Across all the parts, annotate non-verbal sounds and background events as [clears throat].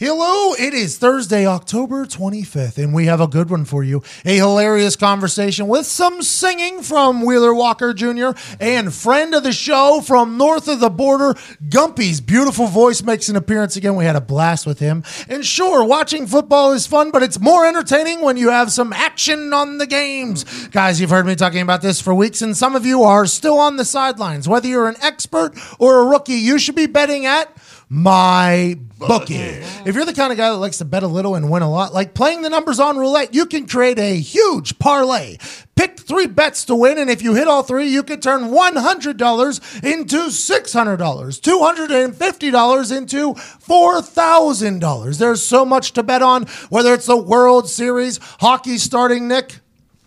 Hello, it is Thursday, October 25th, and we have a good one for you. A hilarious conversation with some singing from Wheeler Walker Jr. and friend of the show from north of the border, Gumpy's beautiful voice makes an appearance again. We had a blast with him. And sure, watching football is fun, but it's more entertaining when you have some action on the games. Guys, you've heard me talking about this for weeks, and some of you are still on the sidelines. Whether you're an expert or a rookie, you should be betting at my bookie. If you're the kind of guy that likes to bet a little and win a lot, like playing the numbers on roulette, you can create a huge parlay. Pick three bets to win, and if you hit all three, you could turn $100 into $600, $250 into $4,000. There's so much to bet on, whether it's the World Series, hockey starting, Nick.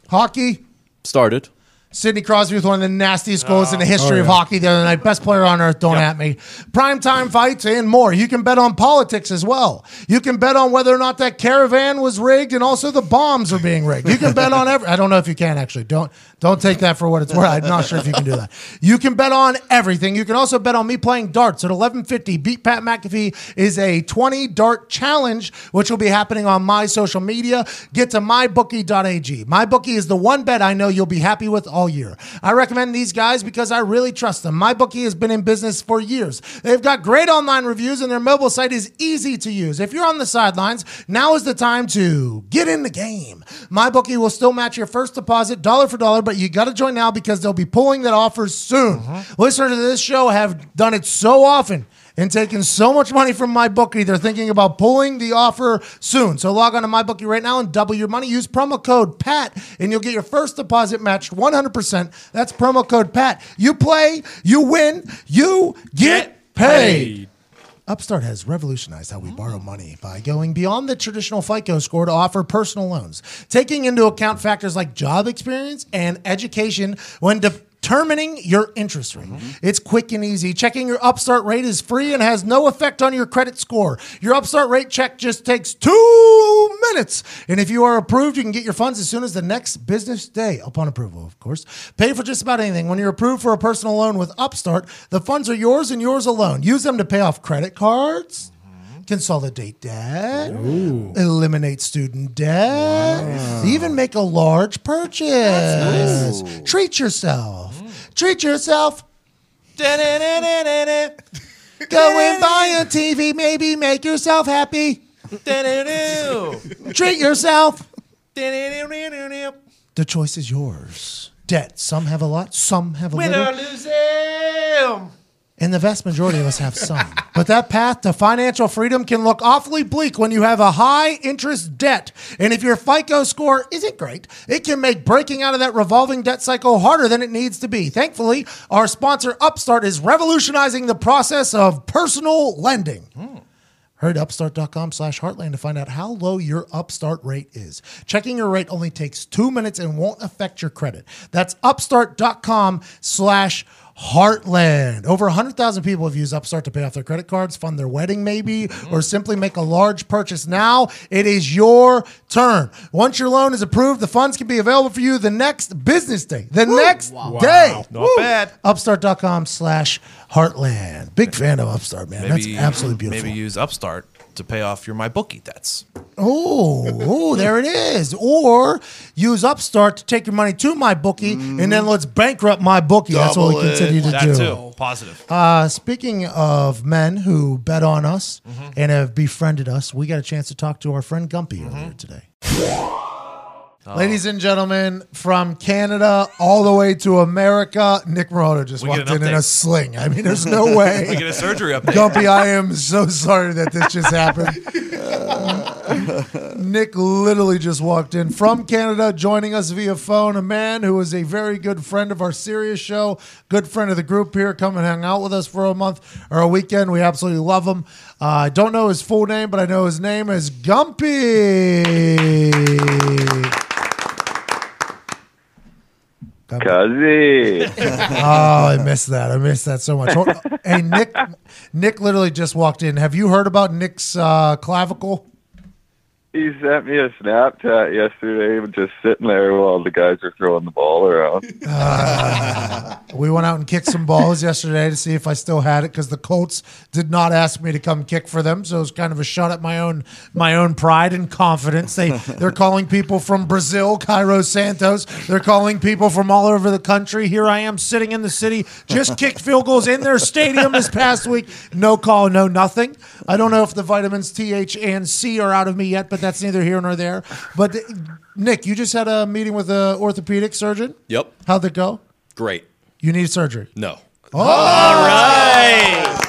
Hockey. Started. Sidney Crosby with one of the nastiest goals in the oh. history oh, of hockey the other night. Best player on earth, don't at me. Primetime fights and more. You can bet on politics as well. You can bet on whether or not that caravan was rigged and also the bombs are being rigged. You can bet on every I don't know if you can actually. Don't don't take that for what it's worth. I'm not sure if you can do that. You can bet on everything. You can also bet on me playing darts at 1150. Beat Pat McAfee is a 20 dart challenge, which will be happening on my social media. Get to mybookie.ag. MyBookie is the one bet I know you'll be happy with all year. I recommend these guys because I really trust them. MyBookie has been in business for years. They've got great online reviews and their mobile site is easy to use. If you're on the sidelines, now is the time to get in the game. MyBookie will still match your first deposit dollar for dollar, but you got to join now because they'll be pulling that offer soon. Uh-huh. Listeners to this show have done it so often and taken so much money from my bookie. They're thinking about pulling the offer soon. So log on to my bookie right now and double your money. Use promo code PAT and you'll get your first deposit matched 100%. That's promo code PAT. You play, you win, you get, paid. Upstart has revolutionized how we oh. borrow money by going beyond the traditional FICO score to offer personal loans, taking into account factors like job experience and education when determining your interest rate. It's quick and easy. Checking your Upstart rate is free and has no effect on your credit score. Your Upstart rate check just takes two minutes. And if you are approved, you can get your funds as soon as the next business day, upon approval, of course. Pay for just about anything. When you're approved for a personal loan with Upstart, the funds are yours and yours alone. Use them to pay off credit cards. Consolidate debt, eliminate student debt, even make a large purchase. Treat yourself. Treat yourself. Go and buy a TV, maybe make yourself happy. Treat yourself. The choice is yours. Debt. Some have a lot, some have a little. And the vast majority of us have some. But that path to financial freedom can look awfully bleak when you have a high interest debt. And if your FICO score isn't great, it can make breaking out of that revolving debt cycle harder than it needs to be. Thankfully, our sponsor Upstart is revolutionizing the process of personal lending. Hmm. Hurry to upstart.com slash heartland to find out how low your upstart rate is. Checking your rate only takes two minutes and won't affect your credit. That's upstart.com slash heartland. Over 100,000 people have used Upstart to pay off their credit cards, fund their wedding maybe, or mm. simply make a large purchase. Now it is your turn. Once your loan is approved, the funds can be available for you the next business day. The next day. Not bad. Upstart.com slash heartland. Big fan of Upstart, man. That's absolutely beautiful. Maybe use Upstart to pay off your my bookie debts. Oh, oh, there it is. Or use Upstart to take your money to my bookie, and then let's bankrupt my bookie. That's what we Double it. continue to that do. too. Positive. Uh, speaking of men who bet on us and have befriended us, we got a chance to talk to our friend Gumpy earlier today. Ladies and gentlemen, from Canada all the way to America, Nick Morono just We walked in in a sling. I mean, there's [laughs] no way. we get a surgery update. Gumpy, I am so sorry that this just happened. [laughs] Nick literally just walked in from Canada, joining us via phone. A man who is a very good friend of our Sirius show, good friend of the group here, come and hang out with us for a month or a weekend. We absolutely love him. Uh, I don't know his full name, but I know his name is Gumpy. Cuzzy. [laughs] Oh, I missed that. I missed that so much. Hey, Nick. Nick literally just walked in. Have you heard about Nick's uh, clavicle? he sent me a Snapchat yesterday, just sitting there while the guys are throwing the ball around. [laughs] [laughs] We went out and kicked some balls [laughs] yesterday to see if I still had it because the Colts did not ask me to come kick for them, so it was kind of a shot at my own my own pride and confidence. They [laughs] they're calling people from Brazil, Cairo Santos. They're calling people from all over the country. Here I am sitting in the city, just kicked field goals in their stadium this past week. No call, no nothing. I don't know if the vitamins T, H, and C are out of me yet, but that's neither here nor there. But Nick, you just had a meeting with an orthopedic surgeon. Yep. How'd it go? Great. You need surgery. No. Oh! All right.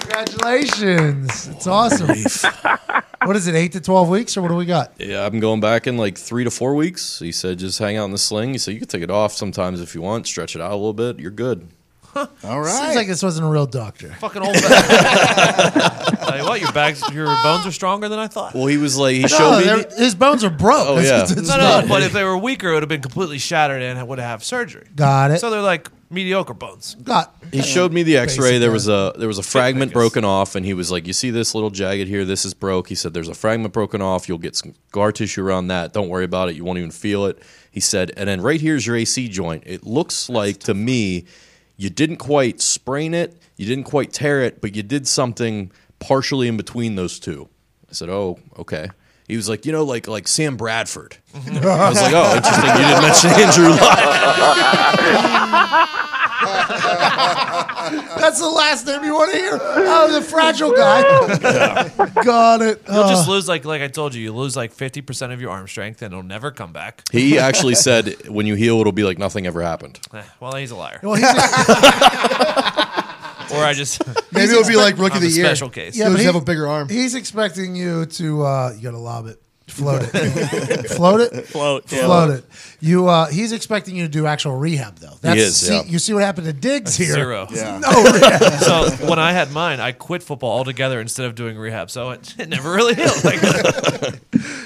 Congratulations. It's awesome. [laughs] what is it, 8 to 12 weeks, or what do we got? Yeah, I'm going back in like three to four weeks. He said just hang out in the sling. He said you can take it off sometimes if you want, stretch it out a little bit. You're good. All Seems like this wasn't a real doctor. Fucking old. Tell [laughs] you what, your bags, your [laughs] bones are stronger than I thought. Well, he was like he No, showed me. they're- his bones are broke. Oh, yeah. what it's No, no, but if they were weaker, it would have been completely shattered and would have had surgery. Got it. So they're like mediocre bones. Got he showed me the X-ray. There was a there was a fragment broken off, and he was like, "You see this little jagged here? This is broke." He said, "There's a fragment broken off. You'll get some scar tissue around that. Don't worry about it. You won't even feel it." He said, "And then right here's your AC joint. It looks like to me, you didn't quite sprain it, you didn't quite tear it, but you did something partially in between those two. I said, "Oh, okay." He was like, you know, like like Sam Bradford. [laughs] I was like, oh, interesting. You didn't mention Andrew Luck. [laughs] That's the last name you want to hear. Oh, the fragile guy. Got it. You'll Uh, just lose like like I told you, you lose like fifty percent of your arm strength, and it'll never come back. He actually said, when you heal, it'll be like nothing ever happened. Eh, Well, he's a liar. well, he's, [laughs] Or I just Maybe it'll be like rookie I'm of the a year. special case. Yeah, He'll but just he- have a bigger arm. he's expecting you to. Uh, you got to lob it, float it, [laughs] float it, Float. Yeah. float it. You. Uh, he's expecting you to do actual rehab though. That's, is, see, yeah. You see what happened to Diggs here. Zero. Yeah. [laughs] [laughs] So when I had mine, I quit football altogether instead of doing rehab. So it, it never really healed. [laughs] Like,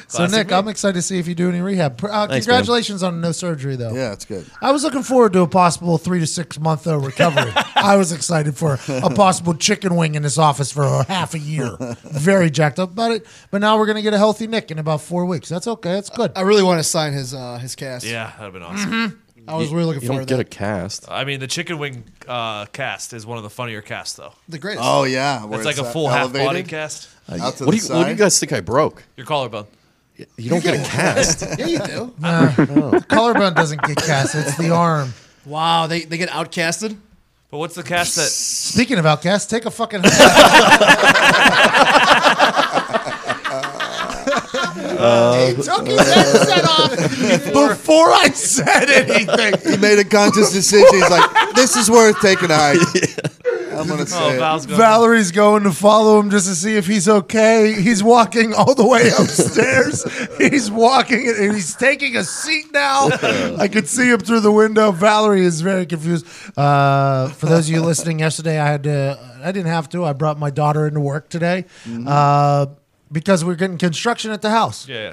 So Nick, me. I'm excited to see if you do any rehab. Uh, man. congratulations on no surgery though. Yeah, it's good. I was looking forward to a possible three to six month uh, recovery. I was excited for a possible chicken wing in this office for a half a year. Very jacked up about it. But now we're going to get a healthy Nick in about four weeks. That's okay. That's good. I really want to sign his uh, his cast. Yeah, that'd have been awesome. Mm-hmm. I was really looking for it. You don't forward get to a that. cast. I mean, the chicken wing uh, cast is one of the funnier casts, though. The greatest. Oh yeah, where It's like a uh, full half body elevated cast. out to What do, the you, what do you side. guys think I broke? Your collarbone. You don't get a [laughs] cast. [laughs] yeah, you do. The collarbone doesn't get cast. It's the arm. Wow, they they get outcasted. But what's the cast that? Speaking of outcasts, take a fucking. [laughs] he took his headset off before I said anything. He made a conscious decision. He's like, "This is worth taking a hike." I'm gonna Oh, say. it. Val's going. Valerie's going to follow him just to see if he's okay. He's walking all the way upstairs. he's walking and he's taking a seat now. I could see him through the window. Valerie is very confused. Uh, for those of you listening, yesterday I had to. I didn't have to. I brought my daughter into work today uh, because we're getting construction at the house Yeah, yeah.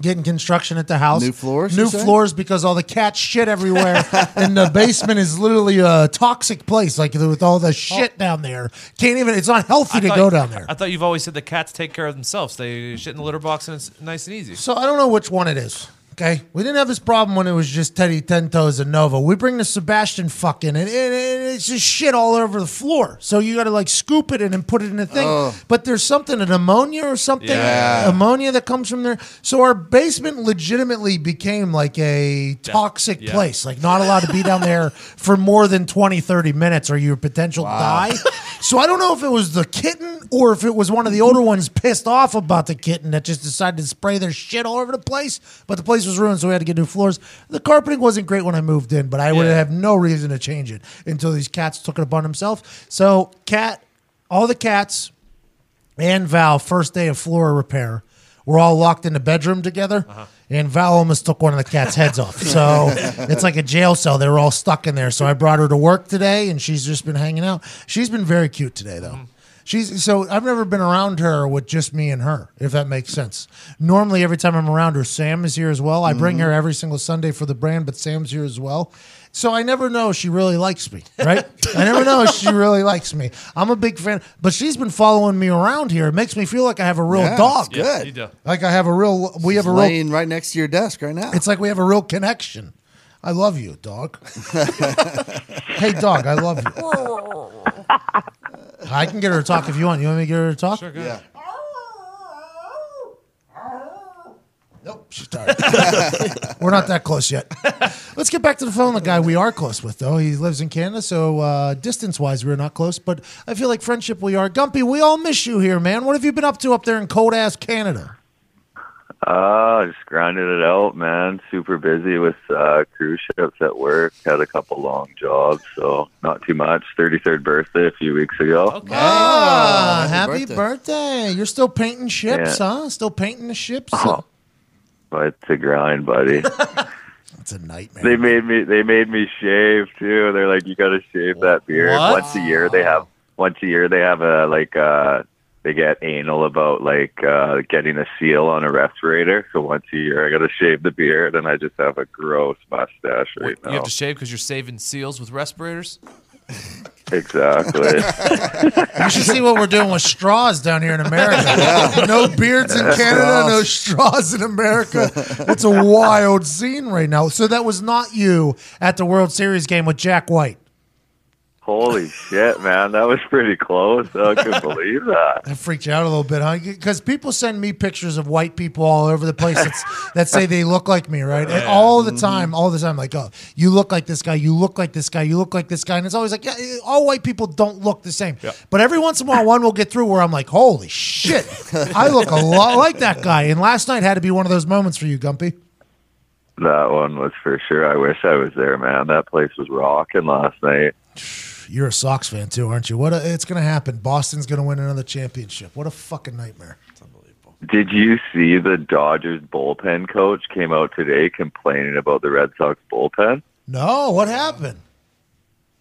getting construction at the house. New floors, New you say? floors because all the cat shit everywhere, [laughs] and the basement is literally a toxic place. Like with all the shit oh. down there, can't even. It's not healthy to thought- go down there. I thought you've always said the cats take care of themselves. They shit in the litter box and it's nice and easy. So I don't know which one it is. Okay, we didn't have this problem when it was just Teddy Ten Toes and Nova. We bring the Sebastian fucking, and, and- and it's just shit all over the floor. So you got to like scoop it in and put it in a thing. Oh. But there's something, an ammonia or something, Yeah. ammonia that comes from there. So our basement legitimately became like a toxic yeah. place. Like not allowed to be down there [laughs] for more than 20, 30 minutes, or your potential die. So I don't know if it was the kitten or if it was one of the older ones pissed off about the kitten that just decided to spray their shit all over the place. But the place was ruined, so we had to get new floors. The carpeting wasn't great when I moved in, but I would Yeah. have no reason to change it until these cats took it upon themselves. So cat, all the cats and Val, first day of floor repair, we're all locked in the bedroom together. Uh-huh. And Val almost took one of the cat's heads off. [laughs] So it's like a jail cell. They were all stuck in there. So I brought her to work today, and she's just been hanging out. She's been very cute today, though. Mm-hmm. She's so I've never been around her with just me and her, if that makes sense. Normally, every time I'm around her, Sam is here as well. I bring her mm-hmm. every single Sunday for the brand, but Sam's here as well. So I never know she really likes me, right? I never know if she [laughs] really likes me. I'm a big fan, but she's been following me around here. It makes me feel like I have a real Yeah, dog. good. Do. Like I have a real. We have a real. laying right next to your desk right now. It's like we have a real connection. I love you, dog. hey, dog, I love you. [laughs] I can get her to talk if you want. You want me to get her to talk? Sure, go yeah. Nope, she's tired. [laughs] We're not that close yet. Let's get back to the phone. The guy we are close with, though, he lives in Canada, so uh, distance-wise, we're not close. But I feel like friendship we are. Gumpy, we all miss you here, man. What have you been up to up there in cold-ass Canada? Uh, just grinding it out, man. Super busy with uh, cruise ships at work. Had a couple long jobs, so not too much. 33rd birthday a few weeks ago. Ah, happy happy birthday. birthday. You're still painting ships, Yeah. huh? Still painting the ships? Oh, but it's a grind, buddy. [laughs] It's a nightmare. they made me. They made me shave too. They're like, you got to shave that beard What? once a year. They have once a year. They have a like. uh They get anal about like uh getting a seal on a respirator. So once a year, I got to shave the beard, and I just have a gross mustache right You now. You have to shave because you're saving seals with respirators. Exactly. [laughs] You should see what we're doing with straws down here in America. No beards in Canada, no straws in America. It's a wild scene right now. So that was not you at the World Series game with Jack White. Holy shit, man! That was pretty close. I couldn't [laughs] believe that. That freaked you out a little bit, huh? Because people send me pictures of white people all over the place that's, [laughs] that say they look like me, right? And all the mm-hmm. time, all the time, like, oh, you look like this guy, you look like this guy, you look like this guy. And it's always like, yeah, all white people don't look the same. But every once in a while, one will get through where I'm like, holy shit, I look a lot like that guy. And last night had to be one of those moments for you, Gumpy. That one was for sure. I wish I was there, man. That place was rocking last night. [sighs] [sighs] [sighs] You're a Sox fan too, aren't you? What a, it's going to happen. Boston's going to win another championship. What a fucking nightmare. It's unbelievable. Did you see the Dodgers bullpen coach came out today complaining about the Red Sox bullpen? No, what happened?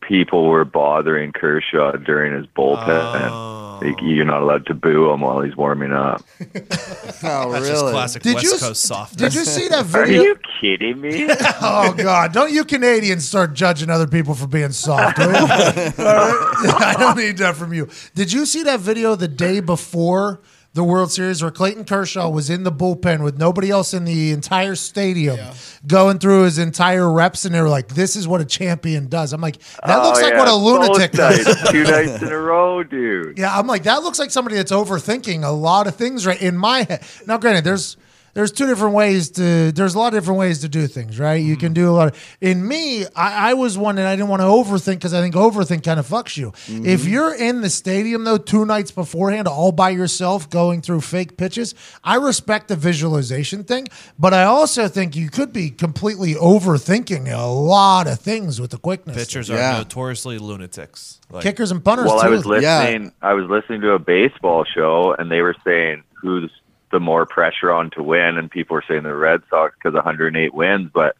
People were bothering Kershaw during his bullpen. Oh. Like, you're not allowed to boo him while he's warming up. [laughs] oh, That's just really? classic Did West you- Coast softness. Did you see that [laughs] video? Are you kidding me? [laughs] Oh God! Don't you Canadians start judging other people for being soft? will you? I don't need that from you. Did you see that video the day before the World Series where Clayton Kershaw was in the bullpen with nobody else in the entire stadium, going through his entire reps, and they were like, "This is what a champion does." I'm like, that oh, looks Oh, like yeah, what a lunatic both does. [laughs] two nights in a row, dude. Yeah, I'm like that looks like somebody that's overthinking a lot of things right in my head. Now, granted, there's there's two different ways to there's a lot of different ways to do things, right? You can mm-hmm. do a lot of in me, I, I was one that I didn't want to overthink because I think overthink kind of fucks you. If mm-hmm. you're in the stadium though, two nights beforehand, all by yourself going through fake pitches, I respect the visualization thing, but I also think you could be completely overthinking a lot of things with the quickness. Pitchers Yeah. are notoriously lunatics. Like, Kickers and punters Well, too. I was Yeah. listening. I was listening to a baseball show, and they were saying who's the more pressure on to win, and people were saying the Red Sox because 108 wins, but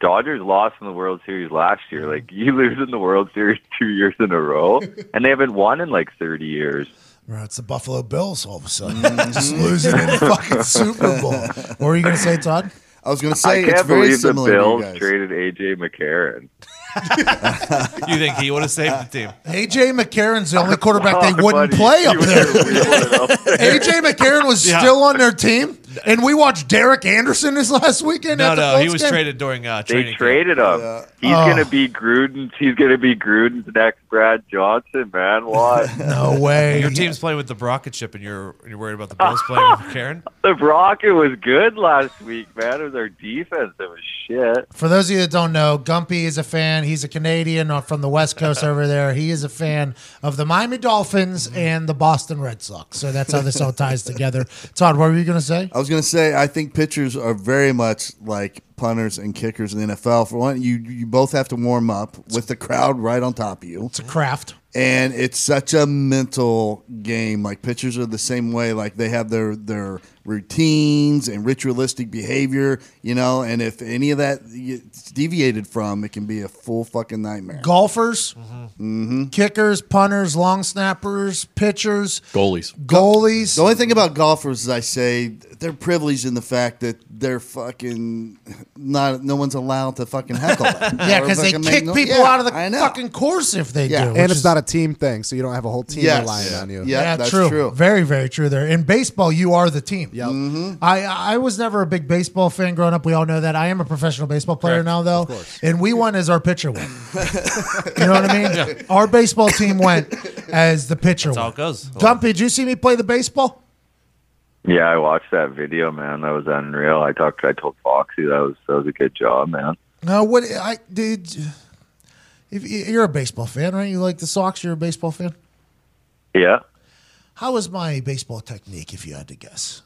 Dodgers lost in the World Series last year. Like you lose in the World Series two years in a row, and they haven't won in like 30 years. Right, it's the Buffalo Bills all of a sudden. Mm-hmm. Just losing in the fucking Super Bowl. What were you going to say, Todd? I was going to say it's can't very believe the similar to Bills traded AJ McCarron. [laughs] you think he would have saved the team? AJ McCarron's the only [laughs] quarterback they Oh, wouldn't buddy, play up there. up [laughs] there. AJ McCarron was Yeah. still on their team, and we watched Derek Anderson this last weekend. No, at the no, he was game. traded during uh, They training. camp. traded him. He's Oh. gonna be Gruden's. He's gonna be Gruden's next Brad Johnson, man. What? [laughs] No way. Your team's playing with the rocket ship, and you're you're worried about the Bills playing with [laughs] Karen. the Rocket was good last week, man. It was our defense that was shit. For those of you that don't know, Gumpy is a fan. He's a Canadian from the West Coast [laughs] over there. He is a fan of the Miami Dolphins and the Boston Red Sox. So that's how this all ties together. Todd, what were you going to say? Was going to say, I think pitchers are very much like punters and kickers in the NFL. For one, you you both have to warm up with the crowd right on top of you. It's a craft. and it's such a mental game. Like pitchers are the same way. Like they have their their routines and ritualistic behavior, you know. And if any of that gets deviated from, it can be a full fucking nightmare. Golfers, Mm-hmm. kickers, punters, long snappers, pitchers, Goalies. goalies. The only thing about golfers is I say they're privileged in the fact that they're fucking not. No one's allowed to fucking heckle them. [laughs] yeah, because they kick no- people Yeah, out of the fucking course if they Yeah. do. And it's is- not a team thing, so you don't have a whole team Yes. relying on you. Yeah. Yeah, that's true. true. Very, very true. There in baseball, you are the team. Yep. Mm-hmm. I I was never a big baseball fan growing up. We all know that. I am a professional baseball player now, though, and we won as our pitcher went. [laughs] you know what I mean? Our baseball team went as the pitcher That's how went. it goes. Gumpy, did you see me play the baseball? Yeah, I watched that video, man. That was unreal. I talked. I told Foxy that was that was a good job, man. No, what I did. If you- you're a baseball fan, right? You like the Sox. You're a baseball fan. Yeah, How was my baseball technique, if you had to guess?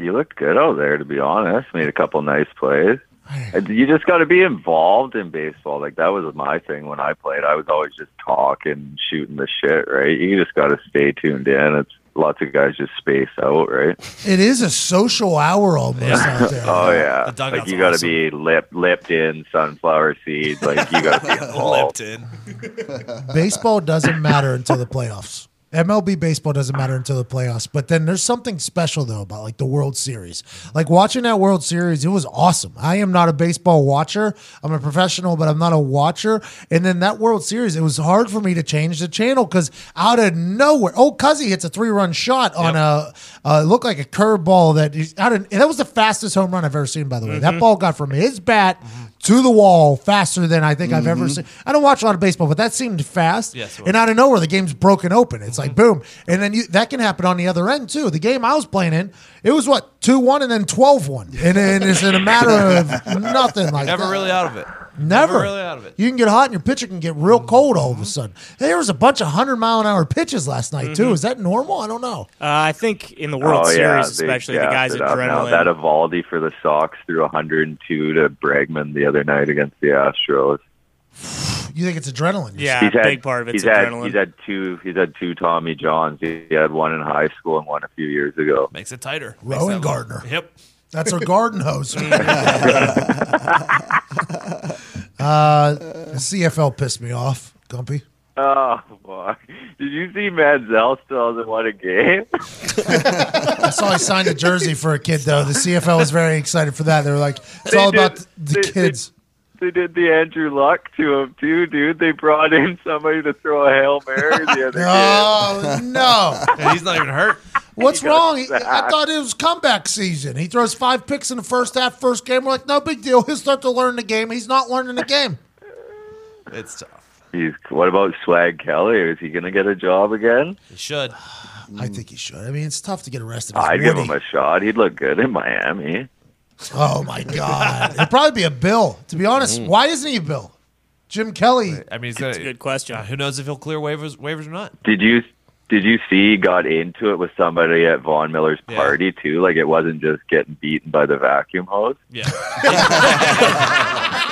You looked good out there. To be honest, made a couple nice plays. [sighs] You just got to be involved in baseball. Like that was my thing when I played. I was always just talking, shooting the shit. Right? You just got to stay tuned in. It's lots of guys just space out. Right? It is a social hour almost out there. [laughs] Oh yeah. The like you got to awesome. be lip lipped in sunflower seeds. Like you got to be [laughs] involved. in. baseball doesn't matter until the playoffs. MLB baseball doesn't matter until the playoffs. But then there's something special though about like the World Series. Like watching that World Series, it was awesome. I am not a baseball watcher. I'm a professional, but I'm not a watcher. And then that World Series, it was hard for me to change the channel because out of nowhere, oh, Cuzzy hits a three run shot on a uh, looked like a curveball that out of, and that was the fastest home run I've ever seen. By the way, that ball got from his bat. To the wall faster than I think I've ever mm-hmm. seen. I don't watch a lot of baseball, but that seemed fast. Yes, it was. and out of nowhere, the game's broken open. It's like mm-hmm. boom, and then you that can happen on the other end too. The game I was playing in, it was what two one and then 12-1. and, and it's in a matter of [laughs] nothing like that. Never that. really out of it. Never. really out of it. You can get hot and your pitcher can get real cold all of a sudden. Hey, there was a bunch of 100 mile an hour pitches last night, too. Is that normal? I don't know. Uh, I think in the World oh, yeah, Series, they especially the guys it up now. adrenaline. That Eovaldi for the Sox threw 102 to Bregman the other night against the Astros. You think it's adrenaline? yeah, he's had, big part of it's he's had, adrenaline. He's had two. He's had two Tommy Johns. He had one in high school and one a few years ago. Makes it tighter. Makes Rowan Gardner. Yep. That's our garden hose. [laughs] [laughs] uh, CFL pissed me off, Gumpy. Oh, fuck. Did you see Manziel still hasn't won a game? [laughs] I saw he signed a jersey for a kid, though. The CFL was very excited for that. They were like, it's They all did- about the, the they- they- kids. They did the Andrew Luck to him too, dude. They brought in somebody to throw a hail mary the other day. [laughs] Oh, no. And he's not even hurt. What's [laughs] He wrong? He, I thought it was comeback season. He throws five picks in the first half, first game. We're like, no big deal. He'll start to learn the game. He's not learning the game. It's tough. He's, what about Swag Kelly? Is he going to get a job again? He should. I think he should. I mean, it's tough to get arrested. I'd give him a shot. He'd look good in Miami. Oh my God! It'd probably be a bill. To be honest, why isn't he a bill? Jim Kelly. I mean, he's gonna, That's a good question. uh, who knows if he'll clear waivers, waivers or not? Did you did you see he got into it with somebody at Von Miller's Yeah. party too? Like it wasn't just getting beaten by the vacuum hose. Yeah. [laughs]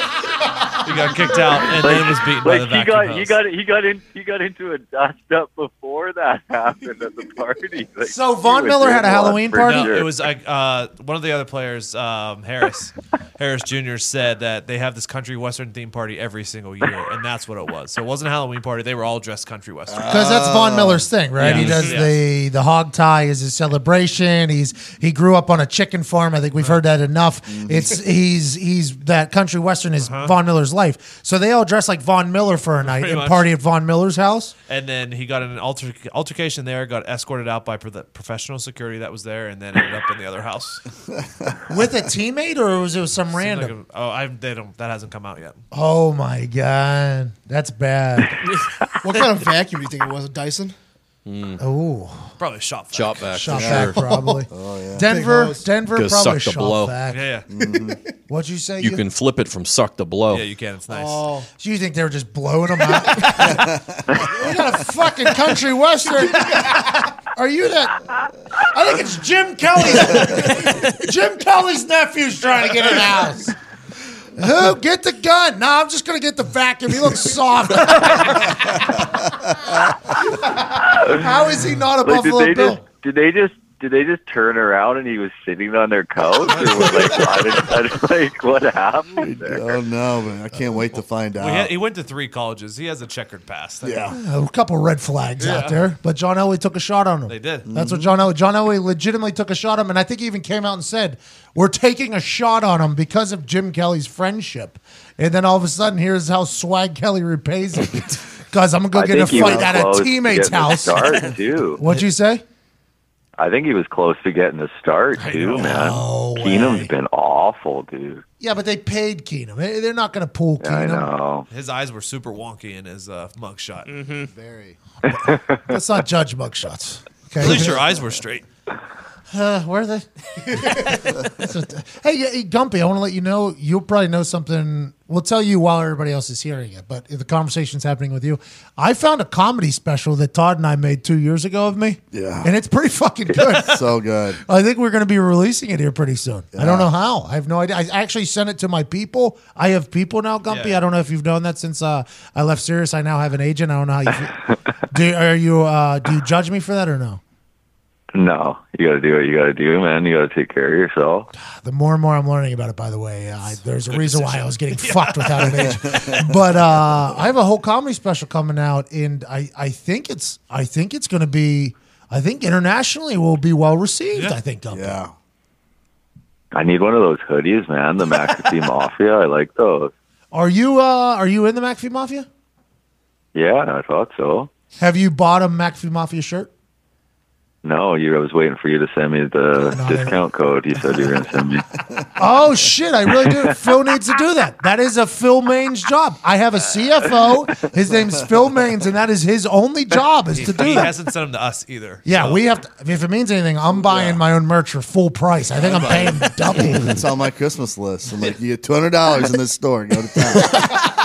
he got kicked out and then was beaten by the he vacuum got hose. he got he got in he got into a dust up before that happened at the party. [laughs] Like, So he Von Miller had a Halloween for party? No, it was like uh, one of the other players, um, Harris, [laughs] Harris Jr. said that they have this country western theme party every single year, and that's what it was. So it wasn't a Halloween party; they were all dressed country western. Because that's Von Miller's thing, right? he does Yes. the the hog tie is his celebration. He's he grew up on a chicken farm. I think we've heard that enough. It's he's he's that country western is Von Miller's life. So they all dress like Von Miller for a night Pretty and much. party at Von Miller's house. and then he got in an alter- altercation there, got escorted out by pro- the professional security that was there, and then ended up in the other house. [laughs] With a teammate, or was it some Seemed random? like a- oh, I they don't. That hasn't come out yet. oh my god, that's bad. [laughs] What kind of vacuum do you think it was? A Dyson? Oh, Probably a shop. vac. Shot back shot for back sure. probably. [laughs] Oh, Big Denver, hose. Denver, Go probably suck the shot blow. back. Yeah, yeah, mm-hmm. [laughs] What'd you say? You can flip it from suck to blow. yeah. You can. It's nice. Oh, Do you think they were just blowing them out? [laughs] we got a fucking country western. Are you that? I think it's Jim Kelly's. Jim Kelly's nephew's trying to get in the house. Who get the gun? No, I'm just gonna get the vacuum. He looks soft. [laughs] How is he not a did Buffalo they Bill? just did they just did they just turn around and he was sitting on their couch? Or what, like, I didn't- I didn't- like what happened there? Oh no, man! I can't wait to find out. Well, he, had- he went to three colleges. He has a checkered past. yeah, A couple red flags out there, but John Elway took a shot on him. They did. That's what mm-hmm. John Elway. John Elway legitimately took a shot on him, and I think he even came out and said, "We're taking a shot on him because of Jim Kelly's friendship." And then all of a sudden, here's how Swag Kelly repays it. [laughs] Guys, I'm gonna go I get a fight at a teammate's house. Start [laughs] too. What'd you say? I think he was close to getting a start too, man. No way. Keenum's been awful, dude. Yeah, but they paid Keenum. They- They're not gonna pull Yeah, I know. His eyes were super wonky in his uh, mugshot. Very. Let's not judge mugshots. [laughs] Okay. At least your eyes were straight. [laughs] Uh, where are they? That's hey, hey, Gumpy, I want to let you know. You'll probably know something. We'll tell you while everybody else is hearing it, but the conversation's happening with you. I found a comedy special that Todd and I made two years ago of me. Yeah. And it's pretty fucking good. [laughs] so good. I think we're going to be releasing it here pretty soon. I don't know how. I have no idea. I actually sent it to my people. I have people now, Gumpy. Yeah. I don't know if you've known that since uh, I left Sirius. I now have an agent. I don't know how you feel. [laughs] do, are you, uh, do you judge me for that or no? No, you got to do what you got to do, man. You got to take care of yourself. The more and more I'm learning about it, by the way, I, there's a reason why I was getting [laughs] fucked without an agent. But uh, I have a whole comedy special coming out, and I, I think it's I think it's going to be I think internationally will be well received. Yeah. I think. Gumpy. Yeah. I need one of those hoodies, man. The McAfee [laughs] Mafia. I like those. Are you uh, are you in the McAfee Mafia? Yeah, I thought so. Have you bought a McAfee Mafia shirt? No, you. I was waiting for you to send me the No, discount code. You said you were going to send me. [laughs] Oh shit! I really do. Phil needs to do that. That is a Phil Main's job. I have a CFO. His name's Phil Maines, and that is his only job is He, to do he that. hasn't sent them to us either. Yeah, So- we have to. If it means anything, I'm buying my own merch for full price. I think I'm paying double. [laughs] It's on my Christmas list. I'm like, you get two hundred dollars in this store. Go to town. [laughs]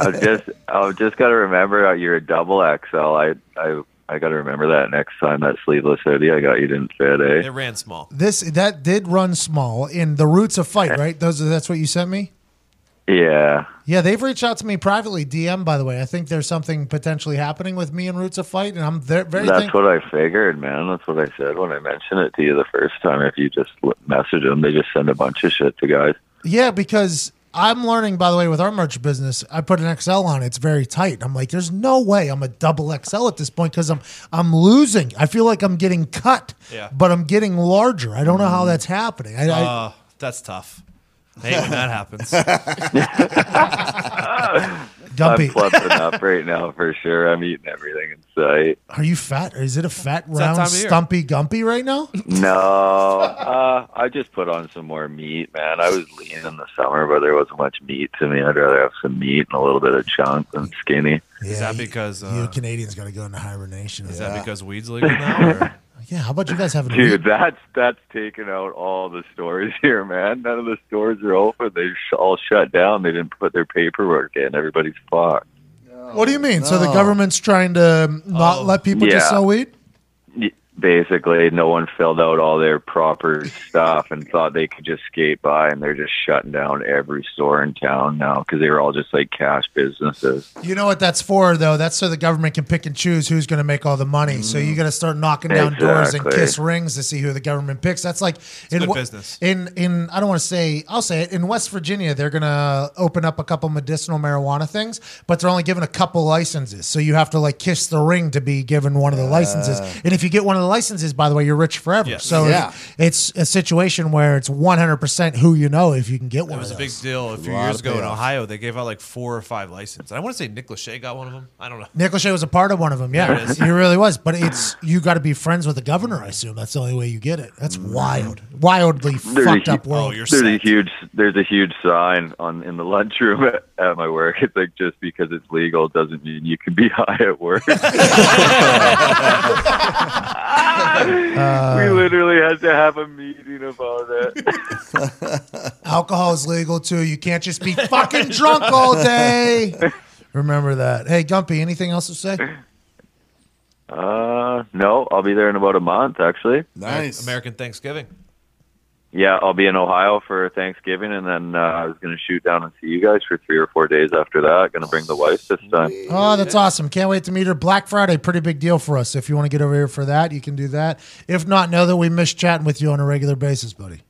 I've just, I've just got to remember uh, you're a double XL. I, I, I got to remember that next time that sleeveless hoodie I got you didn't fit, eh? It ran small. This that did run small in the roots of fight, right? Those that's what you sent me. Yeah. Yeah, they've reached out to me privately, DM. By the way, I think there's something potentially happening with me and Roots of Fight, and I'm very, very. That's thank- what I figured, man. That's what I said when I mentioned it to you the first time. If you just message them, they just send a bunch of shit to guys. Yeah, because I'm learning. By the way, with our merch business, I put an XL on. It's very tight. I'm like, there's no way I'm a double XL at this point because I'm I'm losing. I feel like I'm getting cut, Yeah. but I'm getting larger. I don't know how that's happening. I, I, Uh, that's tough. I hate when that happens. [laughs] [laughs] Gumpy, I'm plumping up [laughs] right now for sure. I'm eating everything in sight. are you fat? Or is it a fat, round, time of year. stumpy Gumpy right now? [laughs] No, uh, I just put on some more meat, man. I was lean in the summer, but there wasn't much meat to me. I'd rather have some meat and a little bit of chunk than skinny. Is that because you uh, Canadians got to go into hibernation? is that because weed's legal now? Or? [laughs] yeah. How about you guys having a Dude, that's that's taken out all the stores [laughs] here, man. None of the stores are open. They sh- all shut down. They didn't put their paperwork in. Everybody's fucked. What do you mean? So the government's trying to not Oh. let people just sell weed? Y- Basically, no one filled out all their proper stuff and thought they could just skate by, and they're just shutting down every store in town now because they were all just like cash businesses. You know what that's for, though? That's so the government can pick and choose who's going to make all the money. So mm-hmm. you got to start knocking down doors and kiss rings to see who the government picks. That's like in good business. In in I don't want to say I'll say it in West Virginia they're going to open up a couple medicinal marijuana things, but they're only given a couple licenses. So you have to like kiss the ring to be given one of the licenses. Ah. And if you get one of the licenses, by the way, you're rich forever. Yes. So Yeah. it's a situation where it's 100% who you know if you can get one It was a of big deal a few lot years of ago in. Ohio. They gave out like four or five licenses. I want to say Nick Lachey got one of them. I don't know. Nick Lachey was a part of one of them. Yeah, There it is. he really was. But it's you got to be friends with the governor. I assume that's the only way you get it. That's mm. wild, wildly There's a fucked up hu- world. Oh, you're There's a huge there's a huge sign on in the lunchroom at, [laughs] at my work. It's like just because it's legal doesn't mean you can be [laughs] high at work. [laughs] [laughs] we literally had to have a meeting about it. [laughs] Alcohol is legal too. You can't just be fucking drunk all day. Remember that. Hey, Gumpy, anything else to say? Uh, no, I'll be there in about a month. Actually, Nice. American Thanksgiving. Yeah, I'll be in Ohio for Thanksgiving, and then uh, I was going to shoot down and see you guys for three or four days after that. Going to bring the wife this time. Oh, that's awesome. Can't wait to meet her. Black Friday, pretty big deal for us. If you want to get over here for that, you can do that. If not, know that we miss chatting with you on a regular basis, buddy.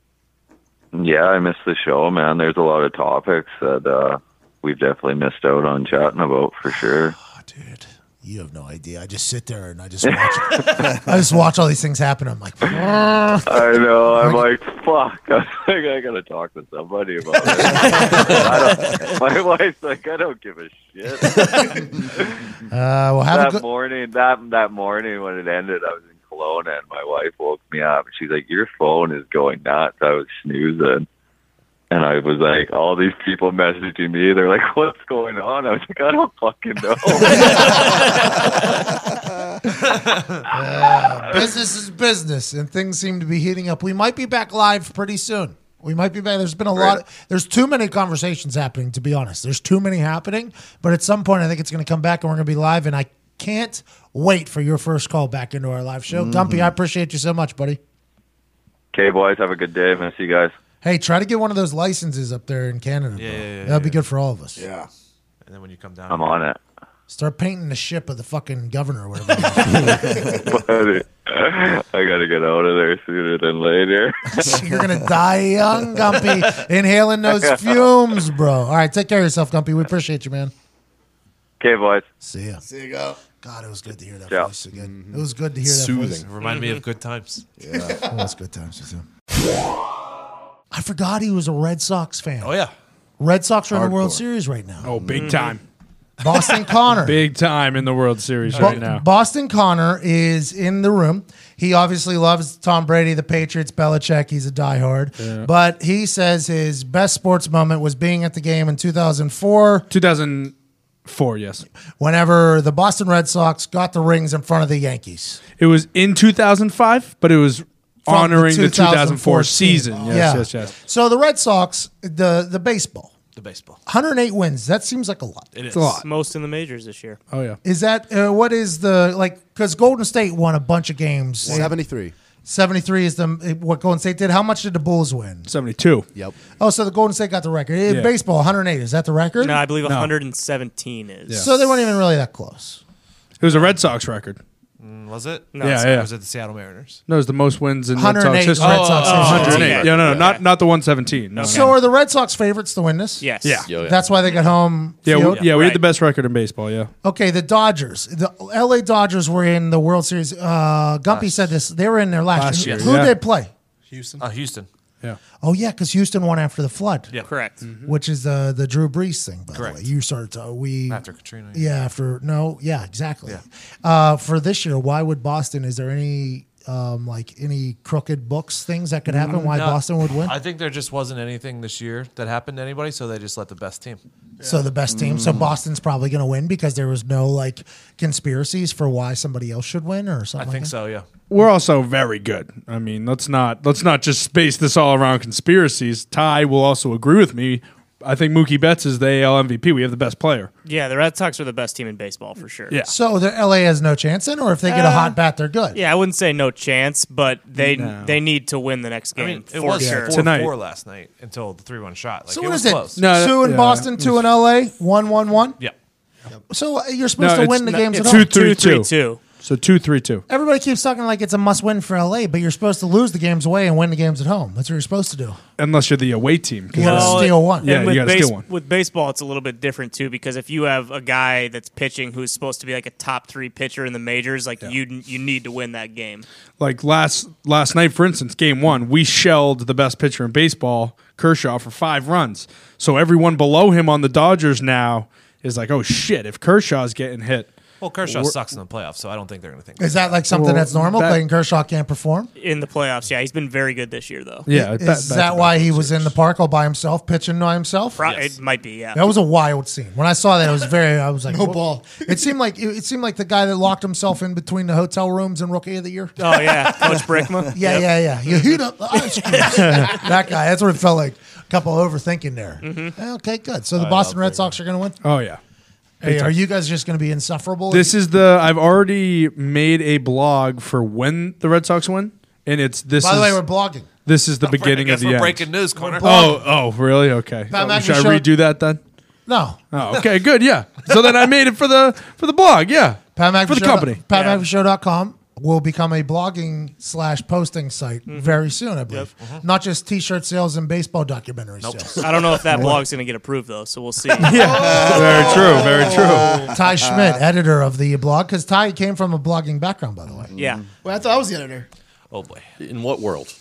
Yeah, I miss the show, man. There's a lot of topics that uh, we've definitely missed out on chatting about for sure. Oh, [sighs] dude, you have no idea. I just sit there and I just watch. [laughs] I just watch all these things happen. I'm like, I know. I'm like, fuck. [laughs] I'm like, I gotta talk to somebody about it. [laughs] My wife's like, I don't give a shit. uh, well, that good. morning, that that morning when it ended, I was in Kelowna, and my wife woke me up, and she's like, "Your phone is going nuts." I was snoozing, and I was like, all these people messaging me. They're like, "What's going on?" I was like, "I don't fucking know." Uh, [laughs] business is business, and things seem to be heating up. We might be back live pretty soon. We might be back. There's been a lot. There's too many conversations happening. To be honest, there's too many happening. But at some point, I think it's going to come back, and we're going to be live. And I can't wait for your first call back into our live show. Dumpy. I appreciate you so much, buddy. okay, boys, have a good day. Miss you guys. Hey, try to get one of those licenses up there in Canada. Yeah, bro. yeah, yeah, That'd be good for all of us. Yeah. And then when you come down, I'm on it. Start painting the ship of the fucking governor or whatever. it is. [laughs] [laughs] I gotta get out of there sooner than later. [laughs] You're gonna die young, Gumpy, inhaling those fumes, bro. All right, take care of yourself, Gumpy. We appreciate you, man. okay, boys. See ya. See you go. God, it was good to hear that Yeah. voice again. It was good to hear that Soothing. remind me of good times. Yeah, Oh, it's good times. Too. I forgot he was a Red Sox fan. Oh yeah, Red Sox are in the World Hardcore. Series right now. Oh, big time. [laughs] Boston Connor. Big time in the World Series Bo- right now. Boston Connor is in the room. He obviously loves Tom Brady, the Patriots, Belichick. He's a diehard. But he says his best sports moment was being at the game in 2004 2004, yes. whenever the Boston Red Sox got the rings in front of the Yankees. It was in 2005, but it was From honoring the 2004 2004 season. Yes, Yeah. yes, yes. So the Red Sox, the the baseball, the baseball. 108 wins. That seems like a lot. It is It's a lot. Most in the majors this year. Oh, yeah. Is that uh, what is the like? Because Golden State won a bunch of games. 73. 73 is the what Golden State did. How much did the Bulls win? 72. Yep. Oh, so the Golden State got the record. Yeah. baseball, 108 is that the record? No, I believe No. 117 is. Yeah. So they weren't even really that close. It was a Red Sox record. Mm, Was it? No, Yeah, yeah. Was it the Seattle Mariners? No, it was the most wins in Red 108 Sox history. Red Sox. Oh, oh, history. 108. Yeah, no, no, not not the 117. No, So no. are the Red Sox favorites to win this? Yes. Yeah. Yo, yeah. That's why they got home. Yeah, we, yeah, we had Right. the best record in baseball. Yeah, Okay, the Dodgers, the LA Dodgers were in the World Series. Uh, Gumpy said this. They were in there last, Last year. year, Who yeah. did they play? Houston. Uh, Houston. Yeah. Oh yeah, because Houston won after the flood, Yeah. Correct. which is the the Drew Brees thing. By Correct. the way, you started to we After Katrina. yeah after no yeah exactly. Yeah. Uh, for this year, why would Boston? Is there any um, like any crooked books things that could happen? Why No, Boston would win? I think there just wasn't anything this year that happened to anybody, so they just let the best team. So the best team. Mm. So Boston's probably going to win because there was no like conspiracies for why somebody else should win or something. I something. think like so. Yeah. We're also very good. I mean, let's not let's not just base this all around conspiracies. Ty will also agree with me. I think Mookie Betts is the AL MVP. We have the best player. Yeah, the Red Sox are the best team in baseball for sure. Yeah. So the LA has no chance in, or if they get a Uh, hot bat, they're good. Yeah, I wouldn't say no chance, but they No. they need to win the next I game mean, it for was sure. four Tonight. four last night until the three one shot. Like, So it what was is close. it? No, two in yeah. Boston, two in LA, one, one, one. Yeah. So uh, you're supposed No, to win the not- games at it's home. two, three, two, three, two. Two. So two, three, two. Everybody keeps talking like it's a must win for LA, but you're supposed to lose the games away and win the games at home. That's what you're supposed to do. Unless you're the away team. You gotta that's- steal one. Yeah, you with, gotta base- steal one. with baseball, it's a little bit different too because if you have a guy that's pitching who's supposed to be like a top three pitcher in the majors, like you you need to win that game. like last last night, for instance, game one, we shelled the best pitcher in baseball, Kershaw, for five runs. So everyone below him on the Dodgers now is like, oh shit, if Kershaw's getting hit. Well, Kershaw sucks in the playoffs, so I don't think they're going to think. Is that like something Well, that's normal? that- Clayton Kershaw can't perform. In the playoffs, yeah, he's been very good this year though. Yeah, Is that- that, why he it. was in the park all by himself, pitching by himself? Pro- Yes. It might be, yeah. That was a wild scene. When I saw that, it was very. I was like, No "What?" ball. It seemed like it, it seemed like the guy that locked himself in between the hotel rooms in Rookie of the Year. oh yeah, Coach Brickma. [laughs] Yeah, yeah, yeah. You heat up the ice cream. [laughs] that guy. That's what it felt like. A couple overthinking there. Mm-hmm. Okay, good. So the Boston Red Sox are going to win. Oh yeah. Hey, are you guys just going to be insufferable? This is the I've already made a blog for when the Red Sox win. and it's this. By the is, way, we're blogging. this is the I beginning of the we're end. breaking news, Connor. Oh, oh, really? Okay. Pat McAfee Should I showed- redo that then? No. Oh, okay, good. Yeah. So then I made it for the for the blog. Yeah. Pat McAfee for the Show- company. PatMcAfeeShow.com will become a blogging slash posting site mm-hmm. very soon, I believe. Uh-huh. Not just T-shirt sales and baseball documentary sales. I don't know if that [laughs] blog's going to get approved though, so we'll see. [laughs] Yeah. [laughs] Very true. Very oh. true. Ty Schmidt, editor of the blog, because Ty came from a blogging background, by the way. Mm-hmm. Yeah. Well, I thought I was the editor. Oh boy. In what world?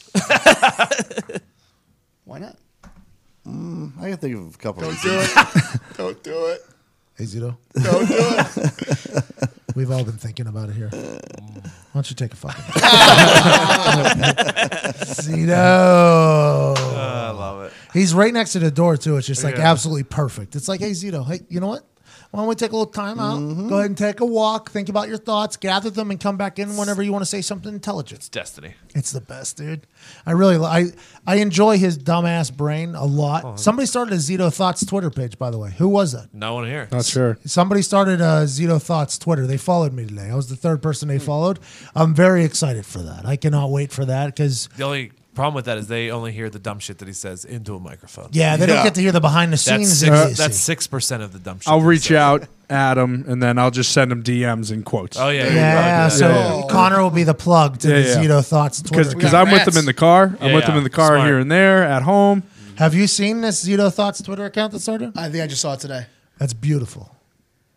Why not? Mm, I can think of a couple. Don't of do reasons. it. Don't do it. Hey, Zito. [laughs] Don't do it. We've all been thinking about it here. Why don't you take a fucking [laughs] Zito? I love it. He's right next to the door too. It's just like Yeah. absolutely perfect. It's like, hey Zito, hey, you know what? Why don't we take a little time out? Mm-hmm. Go ahead and take a walk. Think about your thoughts, gather them, and come back in whenever you want to say something intelligent. Destiny. It's the best, dude. I really, I, I enjoy his dumbass brain a lot. Oh, Somebody started a Zito Thoughts Twitter page, by the way. Who was that? No one here. Not sure. Somebody started a Zito Thoughts Twitter. They followed me today. I was the third person Hmm. they followed. I'm very excited for that. I cannot wait for that because The only problem with that is they only hear the dumb shit that he says into a microphone. yeah, they don't Yeah. get to hear the behind the That's scenes. six, idiocy. that's six percent of the dumb shit. I'll that he reach says. out at him and then I'll just send him DMs and quotes. Oh yeah, Yeah, you yeah, probably so that. Yeah. Connor will be the plug to Yeah, the yeah. Zito Thoughts Twitter. Because I'm with rats. him in the car. I'm Yeah, with him yeah. in the car Smart. here and there at home. Have you seen this Zito Thoughts Twitter account that started? I think I just saw it today. That's beautiful.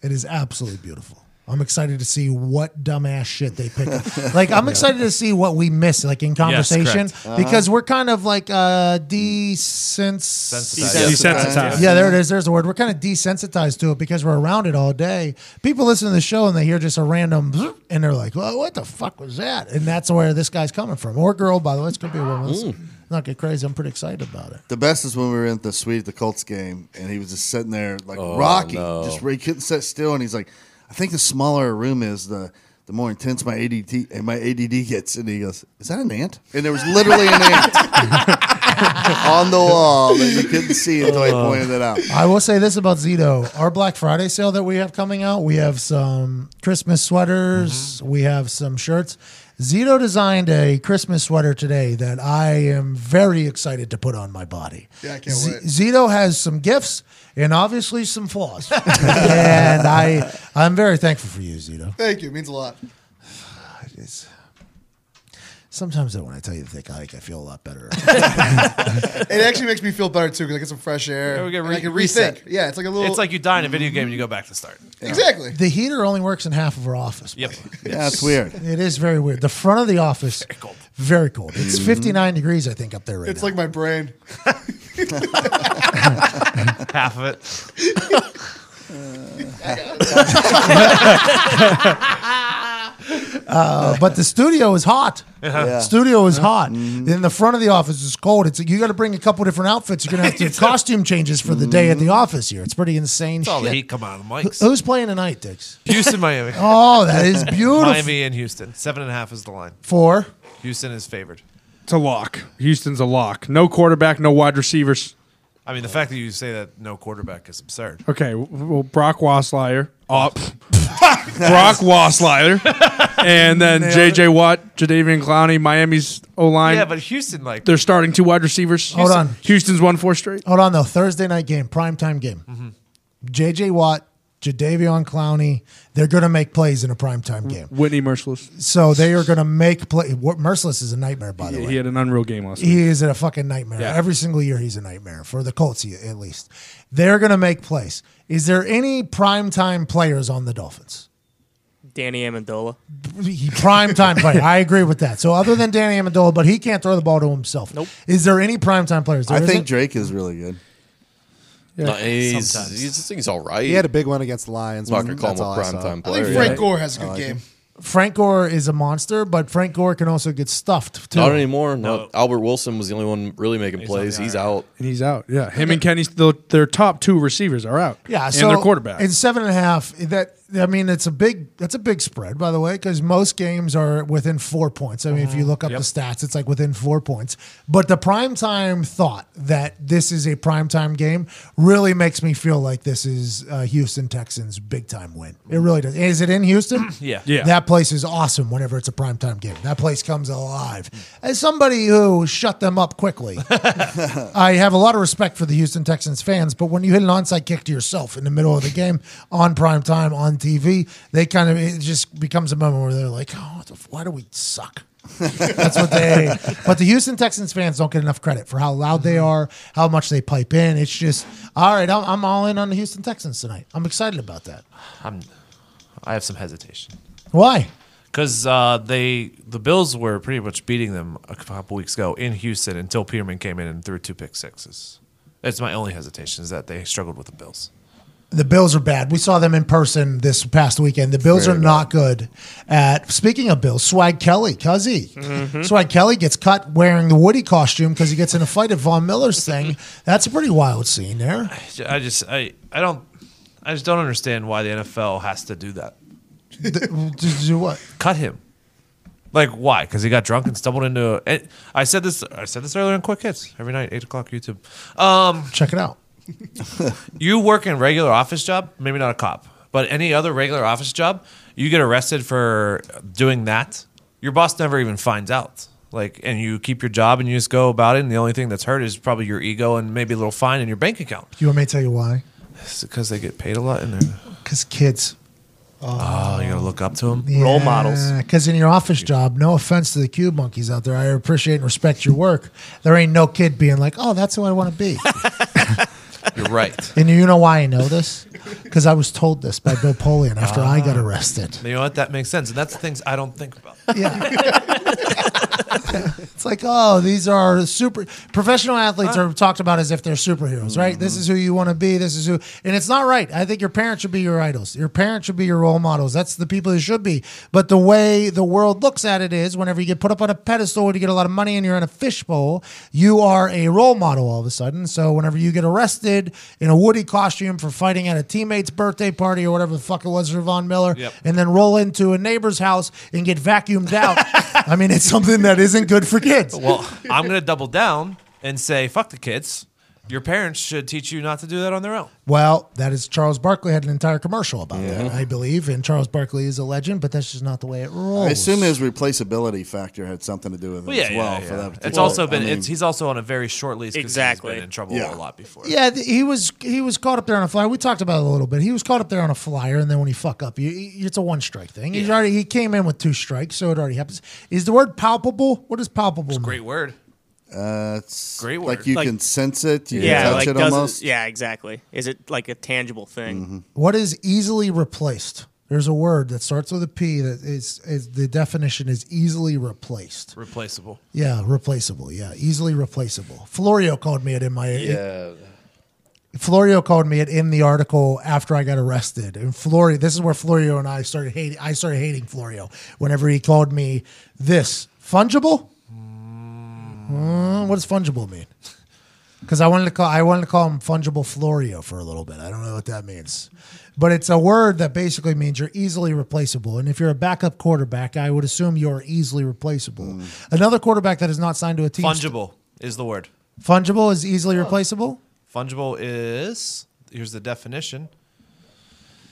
It is absolutely beautiful. I'm excited to see what dumbass shit they pick. up. [laughs] like I'm excited to see what we miss, like in conversation, correct. because we're kind of like uh, desens. Sensitized. Desensitized. Yeah, there it is. There's the word. We're kind of desensitized to it because we're around it all day. People listen to the show and they hear just a random, and they're like, "Well, what the fuck was that?" And that's where this guy's coming from, or girl, by the way. It's gonna be a woman. Let's Not get crazy. I'm pretty excited about it. The best is when we were in the suite at the Colts game, and he was just sitting there like Oh, Rocky, no. just he couldn't sit still, and he's like, "I think the smaller a room is, the the more intense my ADD and my ADD gets." And he goes, "Is that an ant?" And there was literally an ant [laughs] on the wall that you couldn't see until I uh, pointed it out. I will say this about Zito: our Black Friday sale that we have coming out, we have some Christmas sweaters, mm-hmm. we have some shirts. Zito designed a Christmas sweater today that I am very excited to put on my body. Yeah, I can't Z- wait. Zito has some gifts and obviously some flaws, [laughs] and I I'm very thankful for you, Zito. Thank you. It means a lot. [sighs] It's- sometimes though, when I tell you to think I, I feel a lot better. [laughs] [laughs] It actually makes me feel better too because I get some fresh air. Yeah, we get and re- I can reset. rethink. Yeah, it's like a little. It's like you die in a video mm-hmm. game and you go back to start. exactly. the heater only works in half of our office. by Yep. Yeah, [laughs] that's weird. It is very weird. The front of the office, very cold. Very cold. It's mm-hmm. 59 degrees, I think, up there right now. It's now. like my brain. Half of it. Uh, but the studio is hot. Yeah. Studio is hot. In the front of the office is cold. It's you got to bring a couple different outfits. You're gonna have [laughs] to have costume changes for the day at the office here. It's pretty insane. All the heat come out of the mics. Who's playing tonight, Dix? Houston, Miami. [laughs] Oh, that is beautiful. Miami and Houston. Seven and a half is the line. Four. Houston is favored. It's a lock. Houston's a lock. No quarterback, no wide receivers. I mean, the fact that you say that no quarterback is absurd. Okay, well, Brock Osweiler. Oh, [laughs] Brock Osweiler. and then J.J. Watt, Jadeveon Clowney, Miami's O line. Yeah, but Houston, like, they're starting two wide receivers. Hold on. Houston's won four straight. Hold on though. Thursday night game, primetime game. Mm-hmm. J.J. Watt, Jadeveon Clowney. They're gonna make plays in a primetime game. Whitney Mercilus. So they are gonna make play. Mercilus is a nightmare, by the way. He had an unreal game last week. He is a fucking nightmare. Yeah. Every single year, he's a nightmare for the Colts, he- at least. They're going to make plays. Is there any primetime players on the Dolphins? Danny Amendola. He primetime player. [laughs] I agree with that. So other than Danny Amendola, but he can't throw the ball to himself. Nope. Is there any primetime players? There I think isn't? Drake is really good. No, he's, Sometimes. he's, I think he's all right. He had a big one against the Lions. I'm not going to call him a all I saw. primetime I think Frank yeah. Gore has a oh, good game. Frank Gore is a monster, but Frank Gore can also get stuffed too. Not anymore. No. No. Albert Wilson was the only one really making plays. He's out. And he's out. Yeah. Him and Kenny, the, their top two receivers are out. Yeah, and their quarterback. in seven and a half. That I mean, it's a big. That's a big spread, by the way, because most games are within four points. I mean, if you look up the stats, it's like within four points. But the primetime thought that this is a primetime game really makes me feel like this is uh, Houston Texans' big time win. It really does. Is it in Houston? [clears throat] Yeah. Yeah. That place is awesome whenever it's a primetime game. That place comes alive. As somebody who shut them up quickly, [laughs] I have a lot of respect for the Houston Texans fans, but when you hit an onside kick to yourself in the middle of the game on prime time on TV, they kind of it just becomes a moment where they're like, "Oh, what the f- why do we suck?" That's what they. But the Houston Texans fans don't get enough credit for how loud they are, how much they pipe in. It's just all right. I'm, I'm all in on the Houston Texans tonight. I'm excited about that. I'm, I have some hesitation Why? because uh, they the Bills were pretty much beating them a couple weeks ago in Houston until Peterman came in and threw two pick sixes. It's my only hesitation is that they struggled with the Bills. The Bills are bad. We saw them in person this past weekend. The Bills are not good at. Speaking of Bills, Swag Kelly, Cuzzy, Swag Kelly gets cut wearing the Woody costume because he gets in a fight at Von Miller's thing. [laughs] That's a pretty wild scene there. I just I I don't I just don't understand why the NFL has to do that. [laughs] You do what? Cut him. Like why? Because he got drunk and stumbled into. A, I said this. I said this earlier in Quick Hits every night, eight o'clock YouTube. Um, Check it out. You work in regular office job, maybe not a cop, but any other regular office job, you get arrested for doing that. Your boss never even finds out. Like, and you keep your job and you just go about it. And the only thing that's hurt is probably your ego and maybe a little fine in your bank account. You want me to tell you why? It's because they get paid a lot in there. Because kids. Oh, you gotta look up to them. Role models. Because in your office job, no offense to the cube monkeys out there, I appreciate and respect your work. There ain't no kid being like, "Oh, that's who I want to be." [laughs] You're right. and you know why I know this? Because I was told this by Bill Polian after I got ah. arrested. You know what? That makes sense, and that's the things I don't think about. [laughs] It's like, oh, these are super professional athletes are talked about as if they're superheroes, right? This is who you want to be. This is who, and it's not right. I think your parents should be your idols. Your parents should be your role models. That's the people you should be. But the way the world looks at it is, whenever you get put up on a pedestal and you get a lot of money and you're in a fishbowl, you are a role model all of a sudden. So whenever you get arrested in a Woody costume for fighting at a teammate's birthday party or whatever the fuck it was for Von Miller, Yep. and then roll into a neighbor's house and get vacuumed out. [laughs] I mean, it's something that isn't good for kids. Well, I'm gonna double down and say, fuck the kids. Your parents should teach you not to do that on their own. Well, that is Charles Barkley had an entire commercial about that, I believe, and Charles Barkley is a legend, but that's just not the way it rolls. I assume his replaceability factor had something to do with it Well, yeah, as well. yeah, For yeah. that It's particular- also been. I mean, it's, he's also on a very short lease. 'cause Exactly. He's been in trouble Yeah. a lot before. Yeah, he was he was caught up there on a flyer. We talked about it a little bit. He was caught up there on a flyer, and then when he fuck up, you, you- it's a one strike thing. He's already he came in with two strikes, so it already happens. Is the word palpable? What is palpable? It's a great word. Uh, it's Great Like you Like- can sense it. You Yeah, can touch like it does almost. it, yeah, exactly. Is it like a tangible thing? What is easily replaced? There's a word that starts with a P that is, is the definition is easily replaced. Replaceable. Yeah, replaceable. Yeah, easily replaceable. Florio called me it in my. Yeah. Florio called me it in the article after I got arrested. And Florio, this is where Florio and I started hating. I started hating Florio whenever he called me this fungible. Mm, what does fungible mean? [laughs] Because I wanted to call I wanted to call him fungible Florio for a little bit. I don't know what that means, but it's a word that basically means you're easily replaceable. And if you're a backup quarterback, I would assume you're easily replaceable. Another quarterback that is not signed to a team. Fungible is the word. Fungible is easily replaceable. Fungible is here's the definition.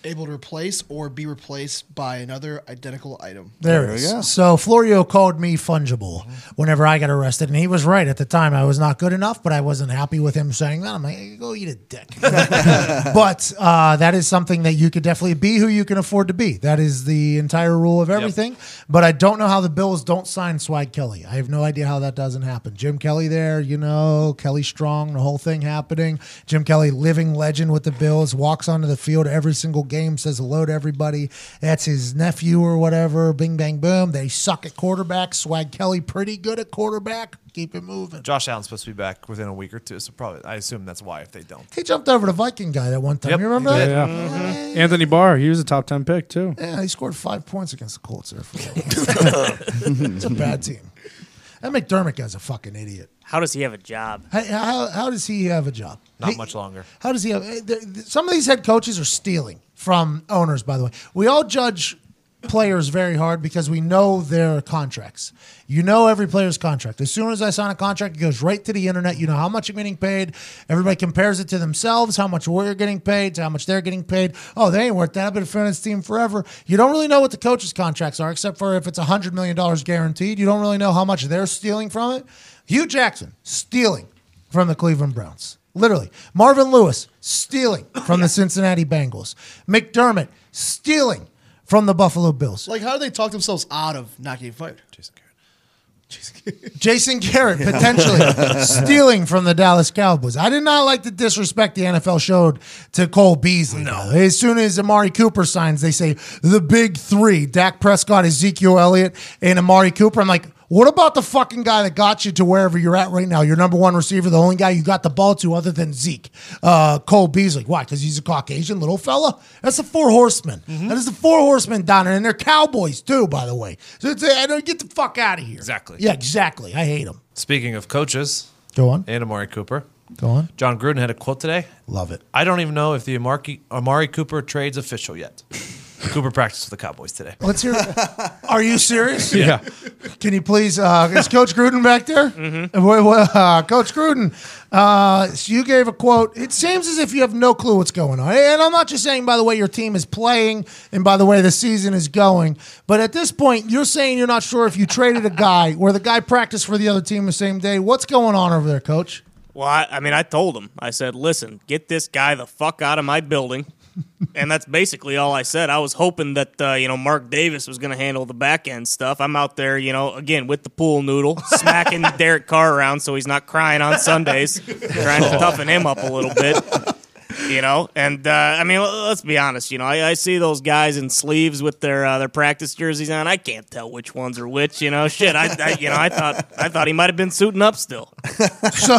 Able to replace or be replaced by another identical item. There, There it we is. go. So Florio called me fungible whenever I got arrested, and he was right at the time. I was not good enough, but I wasn't happy with him saying that. I'm like, go eat a dick. [laughs] but uh, that is something that you could definitely be who you can afford to be. That is the entire rule of everything. But I don't know how the Bills don't sign Swag Kelly. I have no idea how that doesn't happen. Jim Kelly there, you know, Kelly Strong, the whole thing happening. Jim Kelly, living legend with the Bills, walks onto the field every single game, says hello to everybody. That's his nephew or whatever. Bing, bang, boom. They suck at quarterback. Swag Kelly, pretty good at quarterback. Keep it moving. Josh Allen's supposed to be back within a week or two, so probably I assume that's why if they don't. He jumped over the Viking guy that one time. Yep, you remember he that? did. Yeah. Anthony Barr, he was a top 10 pick, too. Yeah, he scored five points against the Colts there. For [laughs] it's a bad team. That McDermott guy's a fucking idiot. How does he have a job? How, how, how does he have a job? Not He- much longer. How does he have? eh, Some of these head coaches are stealing. From owners, by the way. We all judge players very hard because we know their contracts. You know every player's contract. As soon as I sign a contract, it goes right to the internet. You know how much I'm getting paid. Everybody compares it to themselves, how much we're getting paid, to how much they're getting paid. Oh, they ain't worth that. I've been a fan of this team forever. You don't really know what the coaches' contracts are, except for if it's $100 million guaranteed. You don't really know how much they're stealing from it. Hue Jackson, stealing from the Cleveland Browns. Literally. Marvin Lewis, stealing from the Cincinnati Bengals. McDermott, stealing from the Buffalo Bills. Like, how do they talk themselves out of not getting fired? Jason Garrett Jason Garrett [laughs] potentially stealing from the Dallas Cowboys. I did not like the disrespect the NFL showed to Cole Beasley. No. As soon as Amari Cooper signs, they say the big three Dak Prescott, Ezekiel Elliott, and Amari Cooper. I'm like, what about the fucking guy that got you to wherever you're at right now? Your number one receiver, the only guy you got the ball to other than Zeke, uh, Cole Beasley. Why? Because he's a Caucasian little fella? That's the four horsemen. That is the four horsemen down there. And they're cowboys too, by the way. So it's, I don't get the fuck out of here. Exactly. Yeah, exactly. I hate them. Speaking of coaches Go on. and Amari Cooper, Go on. Jon Gruden had a quote today. Love it. I don't even know if the Amari, Amari Cooper trade's official yet. Cooper practiced with the Cowboys today. Let's hear. [laughs] Are you serious? Yeah. Can you please? Uh, is Coach Gruden back there? Mm-hmm. Uh, Coach Gruden, uh, so you gave a quote. It seems as if you have no clue what's going on. And I'm not just saying by the way your team is playing and by the way the season is going, but at this point you're saying you're not sure if you traded a guy where the guy practiced for the other team the same day. What's going on over there, Coach? Well, I, I mean, I told him. I said, "Listen, get this guy the fuck out of my building." And that's basically all I said. I was hoping that uh, you know Mark Davis was going to handle the back end stuff. I'm out there, you know, again with the pool noodle, [laughs] smacking Derek Carr around so he's not crying on Sundays, trying to toughen him up a little bit. You know, and uh, I mean, let's be honest. You know, I, I see those guys in sleeves with their uh, their practice jerseys on. I can't tell which ones are which. You know, shit. I, I you know, I thought I thought he might have been suiting up still. [laughs] So,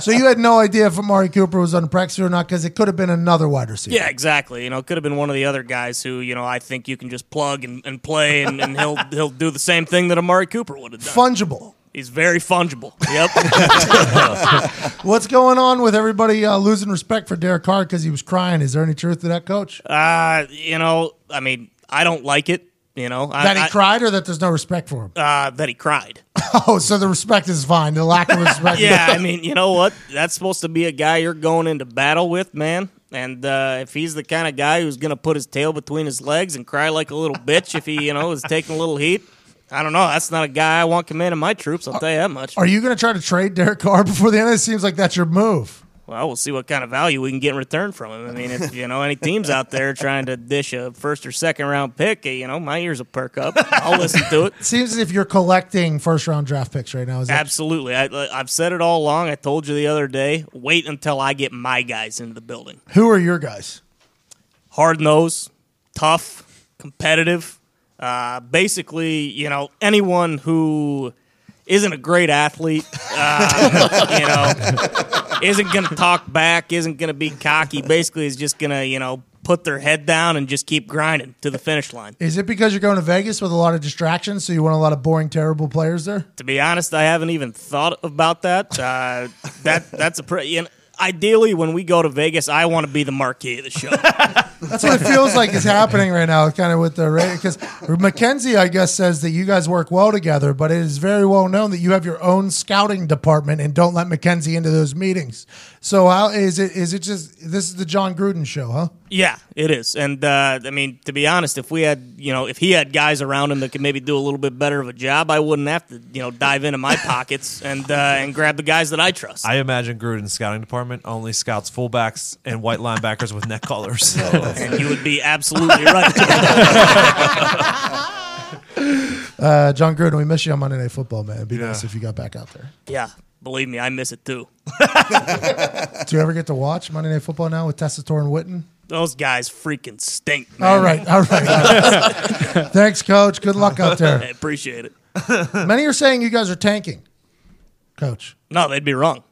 so you had no idea if Amari Cooper was on practice or not because it could have been another wide receiver. Yeah, exactly. You know, it could have been one of the other guys who, you know, I think you can just plug and, and play, and, and he'll he'll do the same thing that Amari Cooper would have done. fungible. He's very fungible. Yep. [laughs] What's going on with everybody uh, losing respect for Derek Carr because he was crying? Is there any truth to that, Coach? uh, you know, I mean, I don't like it. You know, I, that he I- cried, or that there's no respect for him? uh, that he cried. [laughs] Oh, so the respect is fine. The lack of [laughs] respect. Yeah, I mean, you know what? That's supposed to be a guy you're going into battle with, man. And uh, if he's the kind of guy who's going to put his tail between his legs and cry like a little bitch if he, you know, is taking a little heat, I don't know. That's not a guy I want commanding my troops. I'll tell you that much. Are you going to try to trade Derek Carr [laughs] before the end? It seems like that's your move. Well, we'll see what kind of value we can get in return from him. I mean, if you know any teams out there [laughs] trying to dish a first or second round pick, you know, my ears will perk up. I'll [laughs] listen to it. Seems as if you're collecting first round draft picks right now. Is that Absolutely. I, I've said it all along. I told you the other day. Wait until I get my guys into the building. who are your guys? Hard nosed, tough, competitive. Uh, basically, you know, anyone who isn't a great athlete, uh, [laughs] you know, isn't going to talk back, isn't going to be cocky. Basically, is just going to, you know, put their head down and just keep grinding to the finish line. Is it because you're going to Vegas with a lot of distractions, so you want a lot of boring, terrible players there? To be honest, I haven't even thought about that. Uh, that that's a pretty. You know, ideally, when we go to Vegas, I want to be the marquee of the show. [laughs] That's what it feels like is happening right now, kind of with the because McKenzie, I guess, says that you guys work well together, but it is very well known that you have your own scouting department and don't let McKenzie into those meetings. So how is it? Is it just this is the Jon Gruden show, huh? Yeah, it is. And uh, I mean, to be honest, if we had, you know, if he had guys around him that could maybe do a little bit better of a job, I wouldn't have to, you know, dive into my pockets and uh, and grab the guys that I trust. I imagine Gruden's scouting department only scouts fullbacks and white linebackers with neck collars. [laughs] and you would be absolutely right. [laughs] Uh, Jon Gruden, we miss you on Monday Night Football, man. It'd be nice if you got back out there. yeah, believe me, I miss it too. [laughs] Do you ever get to watch Monday Night Football now with Tessitore and Witten? Those guys freaking stink. Man. All right, all right. [laughs] Thanks, Coach. Good luck out there. I [laughs] appreciate it. Many are saying you guys are tanking, Coach. No, they'd be wrong.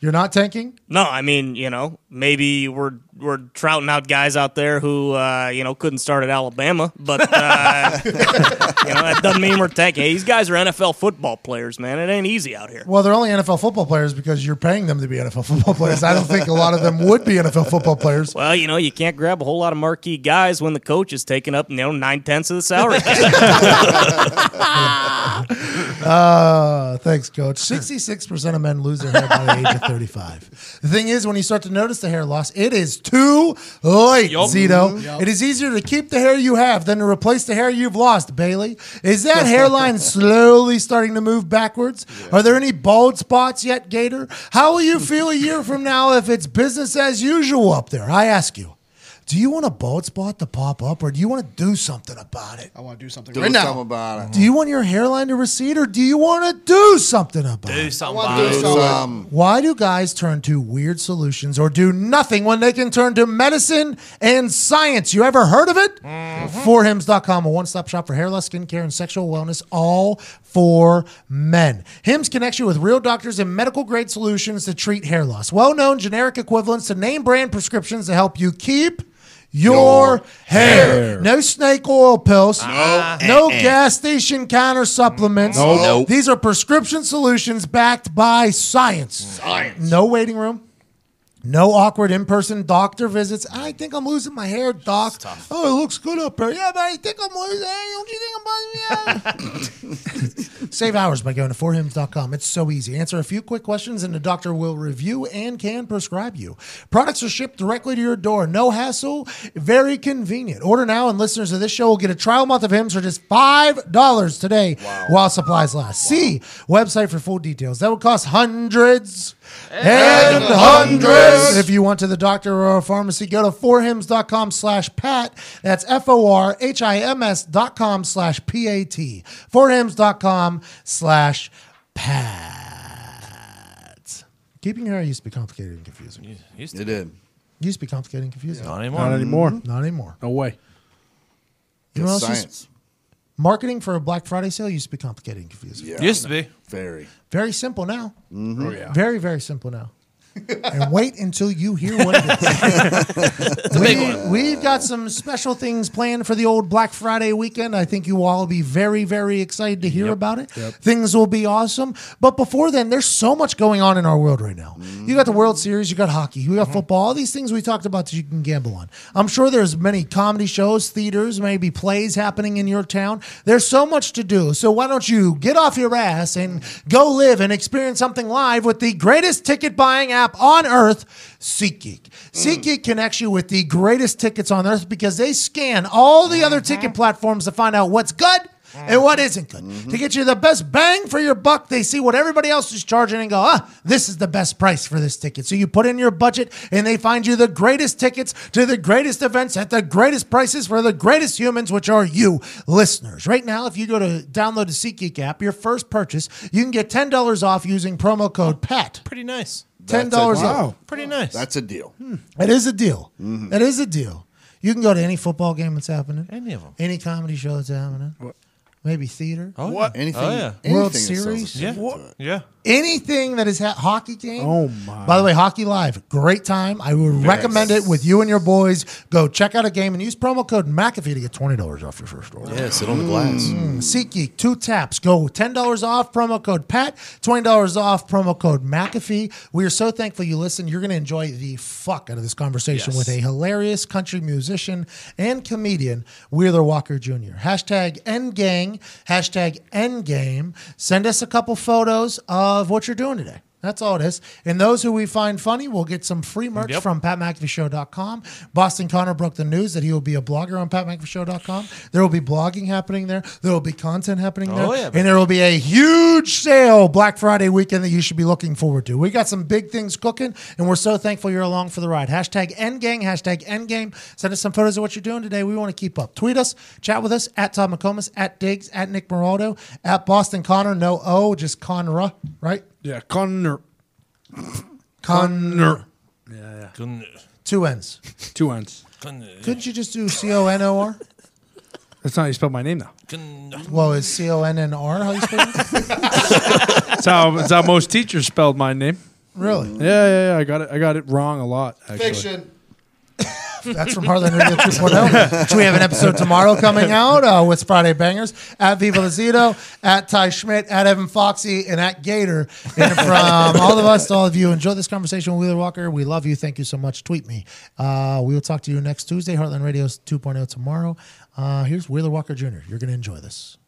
You're not tanking? No, I mean, you know, maybe we're we're trouting out guys out there who uh, you know couldn't start at Alabama, but uh, [laughs] you know that doesn't mean we're tanking. Hey, these guys are NFL football players, man. It ain't easy out here. Well, they're only NFL football players because you're paying them to be NFL football players. I don't think a lot of them would be NFL football players. Well, you know, you can't grab a whole lot of marquee guys when the coach is taking up you know nine tenths of the salary. [laughs] [laughs] Uh, thanks, coach. 66% of men lose their hair by the age of 35. The thing is, when you start to notice the hair loss, it is too late, Zito. It is easier to keep the hair you have than to replace the hair you've lost, Bailey. Is that hairline [laughs] slowly starting to move backwards? Are there any bald spots yet, Gator? How will you feel a year from now if it's business as usual up there? I ask you. Do you want a bald spot to pop up or do you want to do something about it? I want to do something Do right something now. about it. Do you want your hairline to recede or do you want to do something about Do it? something about do it. something. Why do guys turn to weird solutions or do nothing when they can turn to medicine and science? You ever heard of it? Mm-hmm. Forhims.com, a one stop shop for hair loss, skincare, and sexual wellness, all for men. Hims connects you with real doctors and medical grade solutions to treat hair loss. Well known generic equivalents to name brand prescriptions to help you keep. Your, hair. No snake oil pills. No uh-uh. Uh-uh. gas station counter supplements. No. Nope. These are prescription solutions backed by science. Science. No waiting room. No awkward in-person doctor visits. I think I'm losing my hair, doc. Oh, it looks good up there. Yeah, but I think I'm losing. Don't you think I'm buzzing? Yeah. [laughs] Save hours by going to forhims.com. It's so easy. Answer a few quick questions, and the doctor will review and can prescribe you. Products are shipped directly to your door. No hassle. Very convenient. Order now, and listeners of this show will get a trial month of Hims for just five dollars today, while supplies last. See website for full details. That would cost hundreds and hundreds. If you want to the doctor or a pharmacy, go to forhims.com slash pat. That's F-O-R-H-I-M-S dot com slash P-A-T. Forhims.com slash pat. Keeping your hair used to be complicated and confusing. Used it to did. Used to be complicated and confusing. Not anymore. Not anymore. Mm-hmm. Not anymore. No way. You know what else used- Science. Marketing for a Black Friday sale used to be complicated and confusing. Yeah. Used to be. Very. Very simple now. Mm-hmm. Oh yeah. Very, very simple now. And wait until you hear what it is. we, we've got some special things planned for the old Black Friday weekend. I think you all will be very, very excited to hear about it. Things will be awesome. But before then, there's so much going on in our world right now. You got the World Series, you got hockey, you got football, all these things we talked about that you can gamble on. I'm sure there's many comedy shows, theaters, maybe plays happening in your town. There's so much to do. So why don't you get off your ass and go live and experience something live with the greatest ticket buying app on earth, SeatGeek. SeatGeek connects you with the greatest tickets on earth because they scan all the other ticket platforms to find out what's good and what isn't good. To get you the best bang for your buck, they see what everybody else is charging and go, ah, this is the best price for this ticket. So you put in your budget and they find you the greatest tickets to the greatest events at the greatest prices for the greatest humans, which are you listeners. Right now, if you go to download the SeatGeek app, your first purchase, you can get $10 off using promo code PAT. Pretty nice. $10 That's a- off. Wow. Pretty nice. That's a deal. Hmm. That is a deal. Mm-hmm. That is a deal. You can go to any football game that's happening, Any of them. any comedy show that's happening, maybe theater, Oh, What? Yeah. Oh, anything. Oh, yeah. anything World that sells Series? a Yeah. ticket to it. Yeah. Anything that is ha- hockey game. Oh, my. By the way, Hockey Live, great time. I would recommend it with you and your boys. Go check out a game and use promo code McAfee to get twenty dollars off your first order. Yeah, sit on the glass. Mm, SeatGeek, two taps. Go $10 off, promo code PAT, $20 off, promo code McAfee. We are so thankful you listen. You're going to enjoy the fuck out of this conversation Yes. with a hilarious country musician and comedian, Wheeler Walker Jr. Hashtag NGang, hashtag NGame. Send us a couple photos of what you're doing today. That's all it is. And those who we find funny will get some free merch Yep. from PatMcAfeeShow.com. Boston Connor broke the news that he will be a blogger on PatMcAfeeShow.com. There will be blogging happening there. There will be content happening there. Oh, yeah, and there will be a huge sale Black Friday weekend that you should be looking forward to. We got some big things cooking, and we're so thankful you're along for the ride. Hashtag NGang, hashtag NGame. Send us some photos of what you're doing today. We want to keep up. Tweet us, chat with us at Todd McComas, at Diggs, at Nick Moraldo, at Boston Connor. No O, just Conra, right? Yeah. Connor. Connor. Couldn't- Two N's. Two ends. couldn't- Couldn't you just do C O N O R? That's not how you spell my name, though. couldn't- Well, is C O N N R how you spell it? [laughs] That's how, that's how most teachers spelled my name. Really? Yeah, yeah, yeah. I got it. I got it wrong a lot. Actually. Fiction. That's from Heartland Radio 2.0. Which we have an episode tomorrow coming out uh, with Friday Bangers at Viva Lazito, at Ty Schmidt, at Evan Foxy, and at Gator. And from all of us to all of you, enjoy this conversation with Wheeler Walker. We love you. Thank you so much. Tweet me. Uh, we will talk to you next Tuesday. Heartland Radio 2.0 tomorrow. Uh, here's Wheeler Walker Jr. You're going to enjoy this.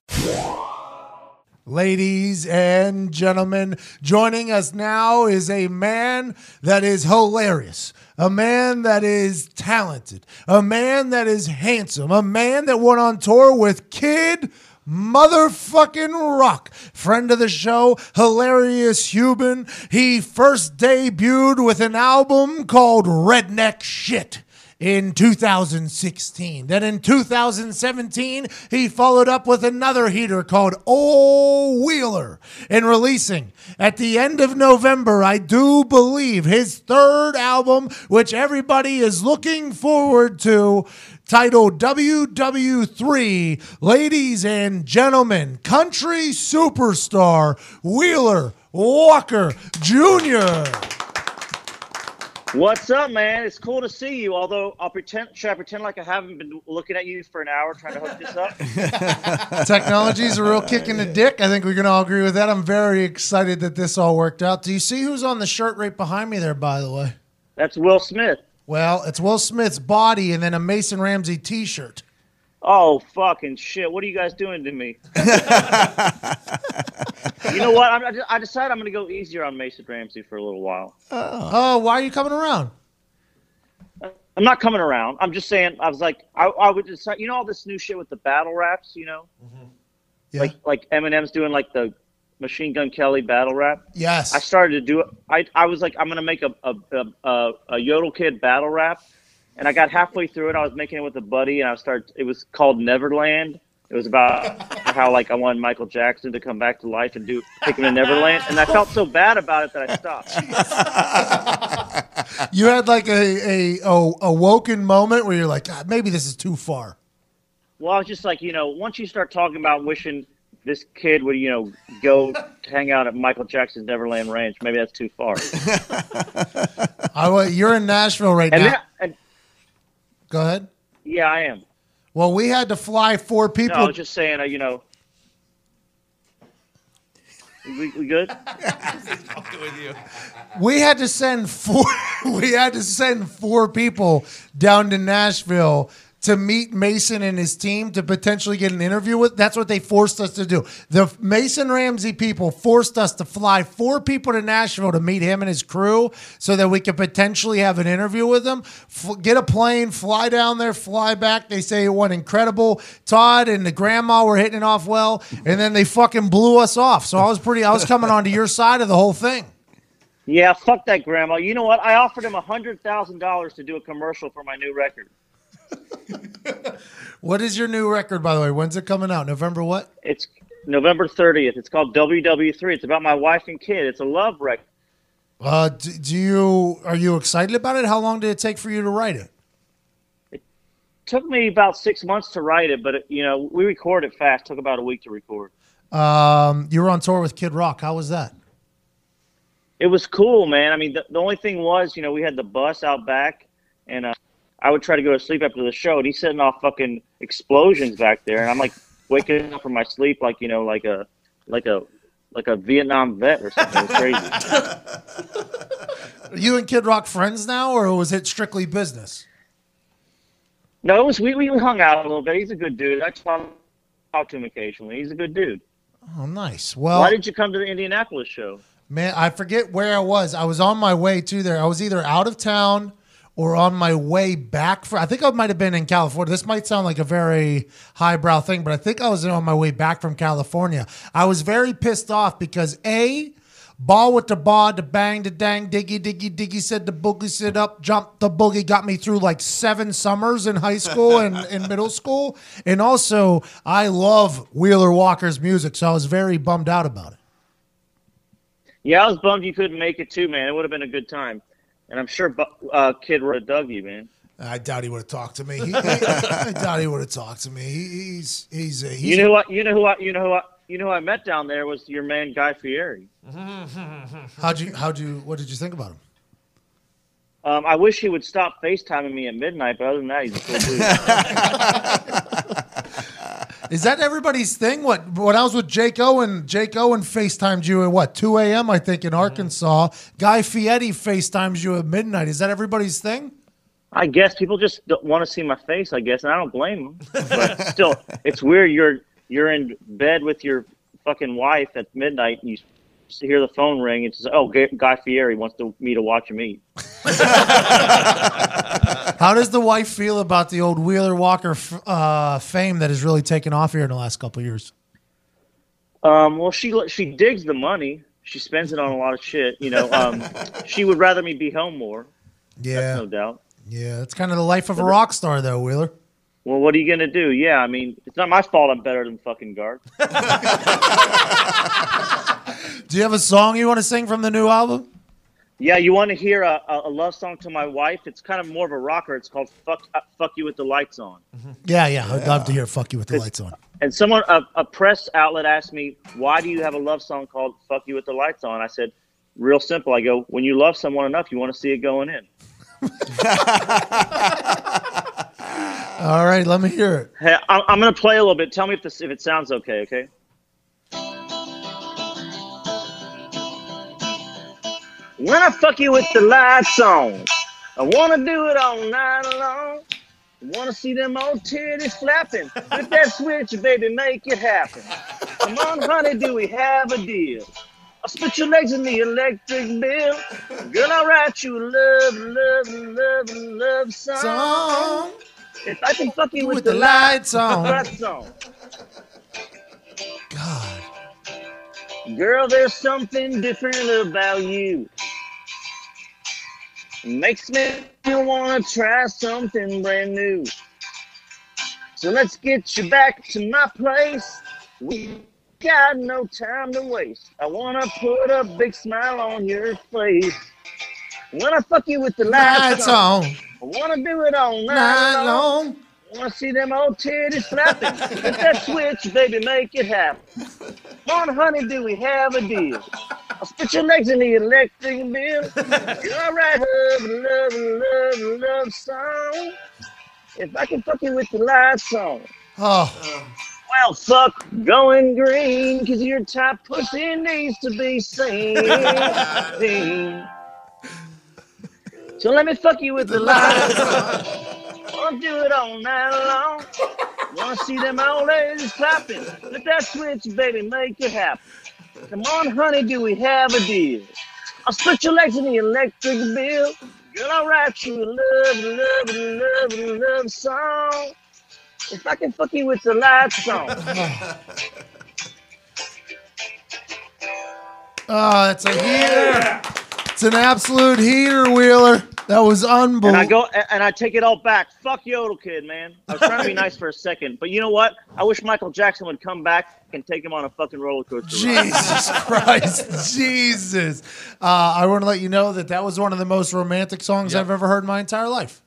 Ladies and gentlemen, joining us now is a man that is hilarious, a man that is talented, a man that is handsome, a man that went on tour with Kid Motherfucking Rock. Friend of the show, hilarious human. He first debuted with an album called Redneck Shit in 2016. Then in 2017, he followed up with another heater called Oh Wheeler and releasing at the end of November, I do believe, his third album, which everybody is looking forward to. Titled WW3, ladies and gentlemen, country superstar Wheeler Walker Jr. What's up, man? It's cool to see you. Although I'll pretend, should I pretend like I haven't been looking at you for an hour trying to hook this up? [laughs] Technology is a real kick in the dick. I think we can all agree with that. I'm very excited that this all worked out. Do you see who's on the shirt right behind me there, by the way? That's Will Smith. Well, it's Will Smith's body and then a Mason Ramsey t shirt. Oh fucking shit! What are you guys doing to me? [laughs] you know what? I'm, I decided I'm going to go easier on Mason Ramsey for a little while. Uh, oh, why are you coming around? I'm not coming around. I'm just saying. I was like, I, I would decide. You know all this new shit with the battle raps. You know, mm-hmm. Yeah. like like Eminem's doing like the Machine Gun Kelly battle rap. yes. I started to do it. I, I was like, I'm gonna make a a, a, a a Yodel Kid battle rap, and I got halfway through it. I was making it with a buddy, and I started. It was called Neverland. It was about how like I wanted Michael Jackson to come back to life and do take him to Neverland, and I felt so bad about it that I stopped. [laughs] you had like a, a, a awoken moment where you're like, God, maybe this is too far. Well, I was just like, you know, once you start talking about wishing this kid would, you know, go hang out at Michael Jackson's Neverland Ranch, maybe that's too far. [laughs] I, you're in Nashville right And now. then, and, Go ahead. yeah, I am. Well, we had to fly four people. No. I was just saying, uh, you know. We, we good? [laughs] we had to send four. [laughs] we had to send four people down to Nashville to meet Mason and his team to potentially get an interview with. That's what they forced us to do. The Mason Ramsey people forced us to fly four people to Nashville to meet him and his crew, so that we could potentially have an interview with them. F- get a plane, fly down there, fly back. They say it went incredible. Todd and the grandma were hitting it off well, and then they fucking blew us off. So I was pretty. I was coming onto your side of the whole thing. Yeah, fuck that grandma. You know what? I offered him a hundred thousand dollars to do a commercial for my new record. [laughs] What is your new record, by the way? When's it coming out? November what? It's November thirtieth. It's called WW3. It's about my wife and kid. It's a love record. Uh, do, do you are you excited about it? How long did it take for you to write it? It took me about six months to write it, but it, you know we record it fast. Took about a week to record. Um, you were on tour with Kid Rock. How was that? It was cool, man. I mean, the, the only thing was, you know, we had the bus out back, and uh, I would try to go to sleep after the show, and he's setting off fucking explosions back there, and I'm like waking up from my sleep, like you know, like a like a like a Vietnam vet or something. It was crazy. Are [laughs] you and Kid Rock friends now, or was it strictly business? no, it was we, we hung out a little bit. He's a good dude. I talk, talk to him occasionally. He's a good dude. Oh, nice. Well, Why did you come to the Indianapolis show? man, I forget where I was. I was on my way to there. I was either out of town or on my way back. For I think I might have been in California. This might sound like a very highbrow thing, but I think I was on my way back from California. I was very pissed off because a Ball with the ball, the bang, the dang, diggy, diggy, diggy said the boogie sit up, jump the boogie, got me through like seven summers in high school and [laughs] in middle school. And also, I love Wheeler Walker's music, so I was very bummed out about it. Yeah, I was bummed you couldn't make it too, man. It would have been a good time, and I'm sure uh, Kid would have dug you, man. I doubt he would have talked to me. [laughs] He, he- I doubt he would have talked to me. He, he's he's, uh, he's You know what? You know who I? You know who I? you know who I met down there was your man Guy Fieri. [laughs] How'd you? How'd you? What did you think about him? Um, I wish he would stop FaceTiming me at midnight, but other than that, he's a cool dude. [laughs] Is that everybody's thing? What? When I was with Jake Owen, Jake Owen FaceTimed you at what? Two a.m. I think in Arkansas. Guy Fieri FaceTimes you at midnight. Is that everybody's thing? I guess people just don't want to see my face. I guess, and I don't blame them. But still, it's weird. You're you're in bed with your fucking wife at midnight, and you hear the phone ring. and It's oh, Guy Guy Fieri wants to, me to watch him eat. [laughs] How does the wife feel about the old Wheeler Walker f- uh, fame that has really taken off here in the last couple of years? Um, well, she she digs the money. She spends it on a lot of shit. You know, um, [laughs] she would rather me be home more. Yeah, That's no doubt. yeah. That's kind of the life of a rock star, though, Wheeler. Well, what are you gonna do? Yeah, I mean, it's not my fault. I'm better than fucking Garth. [laughs] Do you have a song you want to sing from the new album? Yeah, you want to hear a, a love song to my wife? It's kind of more of a rocker. It's called "Fuck uh, Fuck You with the Lights On." Yeah, yeah. I'd love to hear "Fuck You" with the lights on. And someone, a, a press outlet asked me, "Why do you have a love song called "Fuck You with the Lights On"?" I said, "Real simple. I go, when you love someone enough, you want to see it going in." [laughs] All right, let me hear it. Hey, I'm, I'm gonna play a little bit. Tell me if this if it sounds okay. Okay. When I fuck you with the lights on, I wanna do it all night long. I wanna see them old titties flapping. Flip that switch, baby, make it happen. Come on, honey, do we have a deal? I'll split your legs in the electric bill. Girl, I'll write you a love, love, love, love song. Song If I can fuck you with, with the lights on. lights on. God, Girl, there's something different about you. Makes me wanna try something brand new. So let's get you back to my place. We got no time to waste. I wanna put a big smile on your face. When I fuck you with the lights, lights on, on, I wanna do it all night, night long. long. Wanna see them old titties flapping? Hit that switch, baby, make it happen. Come on, honey, do we have a deal? I'll spit your legs in the electric bill. You're alright, love, love, love, love song. If I can fuck you with the lights on. Oh, Well, fuck going green, cause your top pussy needs to be seen. So let me fuck you with the lights on. Wanna do it all night long. Wanna see them old ladies clapping. Let that switch, baby, make it happen. Come on, honey, do we have a deal? I'll split your legs in the electric bill. Girl, I'll write you a love, love, love, love song. If I can fuck you with the lights on. oh, [laughs] it's a heater. It's an absolute heater, Wheeler. That was And I go and I take it all back. Fuck Yodel Kid, man. I was trying to be nice for a second, but you know what? I wish Michael Jackson would come back and take him on a fucking roller coaster. Jesus [laughs] Christ, Jesus! Uh, I want to let you know that that was one of the most romantic songs I've ever heard in my entire life.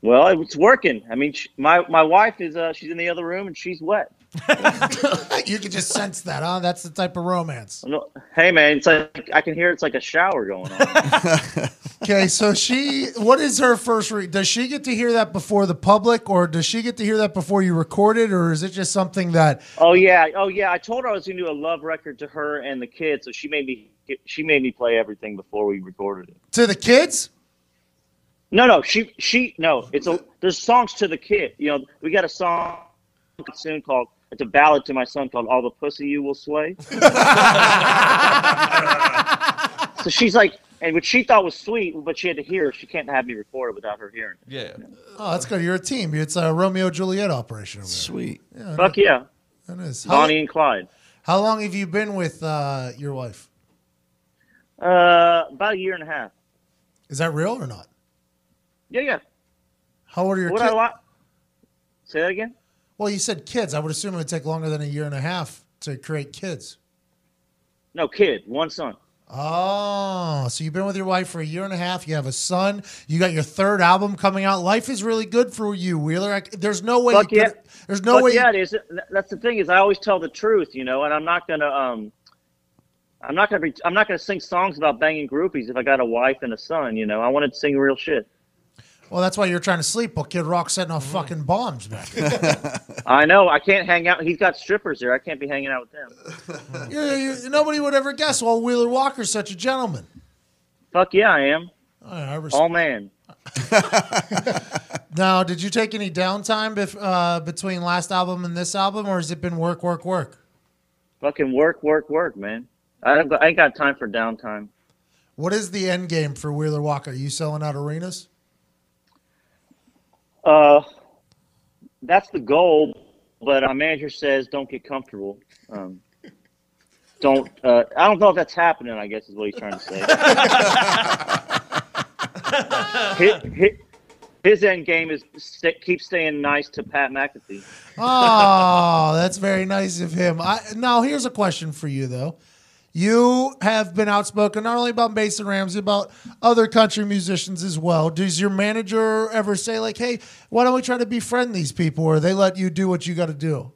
Well, it's working. I mean, my my wife is uh, she's in the other room and she's wet. [laughs] you can just sense that, huh? That's the type of romance. No- Hey, man, it's like I can hear it's like a shower going on. [laughs] Okay, so she, what is her first? Re- does she get to hear that before the public, or does she get to hear that before you record it, or is it just something that? oh yeah, oh yeah. I told her I was going to do a love record to her and the kids, so she made me she made me play everything before we recorded it. To the kids? No, no, she she no. It's a there's songs to the kid. You know, we got a song soon called it's a ballad to my son called "All the Pussy You Will Sway." [laughs] so she's like, and what she thought was sweet, but she had to hear. She can't have me record it without her hearing. Yeah. Oh, that's good. You're a team. It's a Romeo Juliet operation. Over there. Sweet. Fuck yeah, That is. How, Bonnie and Clyde. how long have you been with uh, your wife? Uh, about a year and a half. Is that real or not? Yeah, yeah. How old are your What kids? I like. Say that again. Well, you said kids. I would assume it would take longer than a year and a half to create kids. No, kid, one son. Oh, So you've been with your wife for a year and a half. You have a son. You got your third album coming out. Life is really good for you, Wheeler. I, there's no way. Fuck you yeah. could, there's no Fuck way. yeah, you, it is. That's the thing is, I always tell the truth, you know, and I'm not gonna um, I'm not gonna be, I'm not gonna sing songs about banging groupies if I got a wife and a son, you know. I wanted to sing real shit. Well, that's why you're trying to sleep. But Kid Rock setting off fucking bombs, man. [laughs] I know I can't hang out. He's got strippers there. I can't be hanging out with them. [laughs] you you nobody would ever guess. Well, Wheeler Walker's such a gentleman. Fuck yeah, I am. I res- All man. [laughs] Now, did you take any downtime bef- uh, between last album and this album, or has it been work, work, work? Fucking work, work, work, man. I don't. I ain't got time for downtime. What is the end game for Wheeler Walker? Are you selling out arenas? Uh, that's the goal, but our manager says don't get comfortable. Um, don't. Uh, I don't know if that's happening. I guess is what he's trying to say. [laughs] his, his, his end game is st- keep staying nice to Pat McAfee. Oh, that's very nice of him. I, now, here's a question for you, though. You have been outspoken not only about Mason Ramsey, about other country musicians as well. Does your manager ever say, like, hey, why don't we try to befriend these people, or they let you do what you got to do?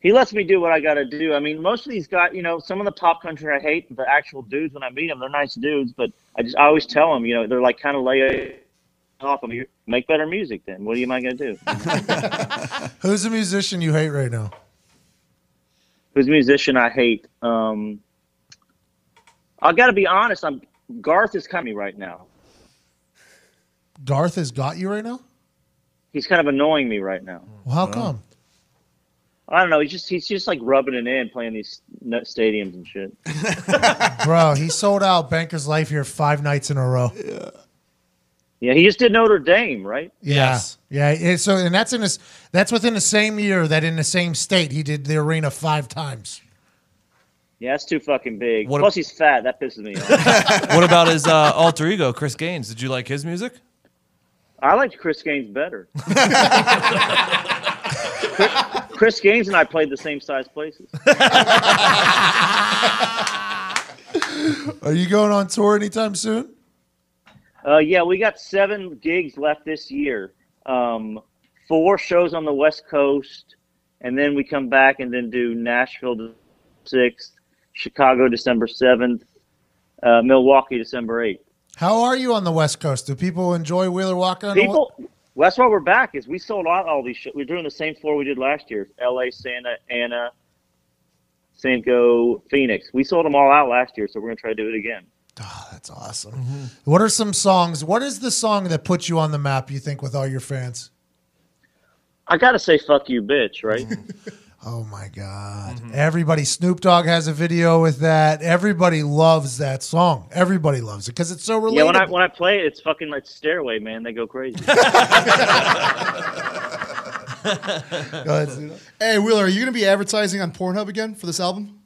He lets me do what I got to do. I mean, most of these guys, you know, some of the pop country I hate, the actual dudes when I meet them, they're nice dudes, but I just I always tell them, you know, they're like kind of lay off of me. Make better music, then. What am I going to do? [laughs] Who's a musician you hate right now? Who's a musician I hate? Um, I got to be honest. I'm Garth is coming right now. Garth has got you right now? He's kind of annoying me right now. Well, how come? I don't know. He's just he's just like rubbing it in, playing these nut stadiums and shit. [laughs] Bro, he sold out Banker's Life here five nights in a row. Yeah, Yeah, he just did Notre Dame, right? Yeah, yeah. and so, and that's in this. That's within the same year that in the same state he did the arena five times. Yeah, that's too fucking big. What Plus, he's fat. That pisses me off. [laughs] what about his uh, alter ego, Chris Gaines? Did you like his music? I liked Chris Gaines better. Chris, [laughs] Chris Gaines and I played the same size places. [laughs] Are you going on tour anytime soon? Uh, yeah, we got seven gigs left this year. Um, four shows on the West Coast, and then we come back and then do Nashville the sixth, Chicago December seventh, uh, Milwaukee December eighth. How are you on the West Coast? Do people enjoy Wheeler Walker? on People, well, that's why we're back. Is we sold out all these shows. We're doing the same floor we did last year: L.A., Santa Ana, Sanco, Phoenix. We sold them all out last year, so we're gonna try to do it again. Oh, that's awesome. What are some songs? What is the song that puts you on the map? You think with all your fans? I gotta say, "Fuck you, bitch!" Right? [laughs] Oh my God! Everybody, Snoop Dogg has a video with that. Everybody loves that song. Everybody loves it because it's so relatable. yeah. When I when I play it, it's fucking like Stairway, man. They go crazy. [laughs] [laughs] Go ahead, Hey, Wheeler, are you going to be advertising on Pornhub again for this album?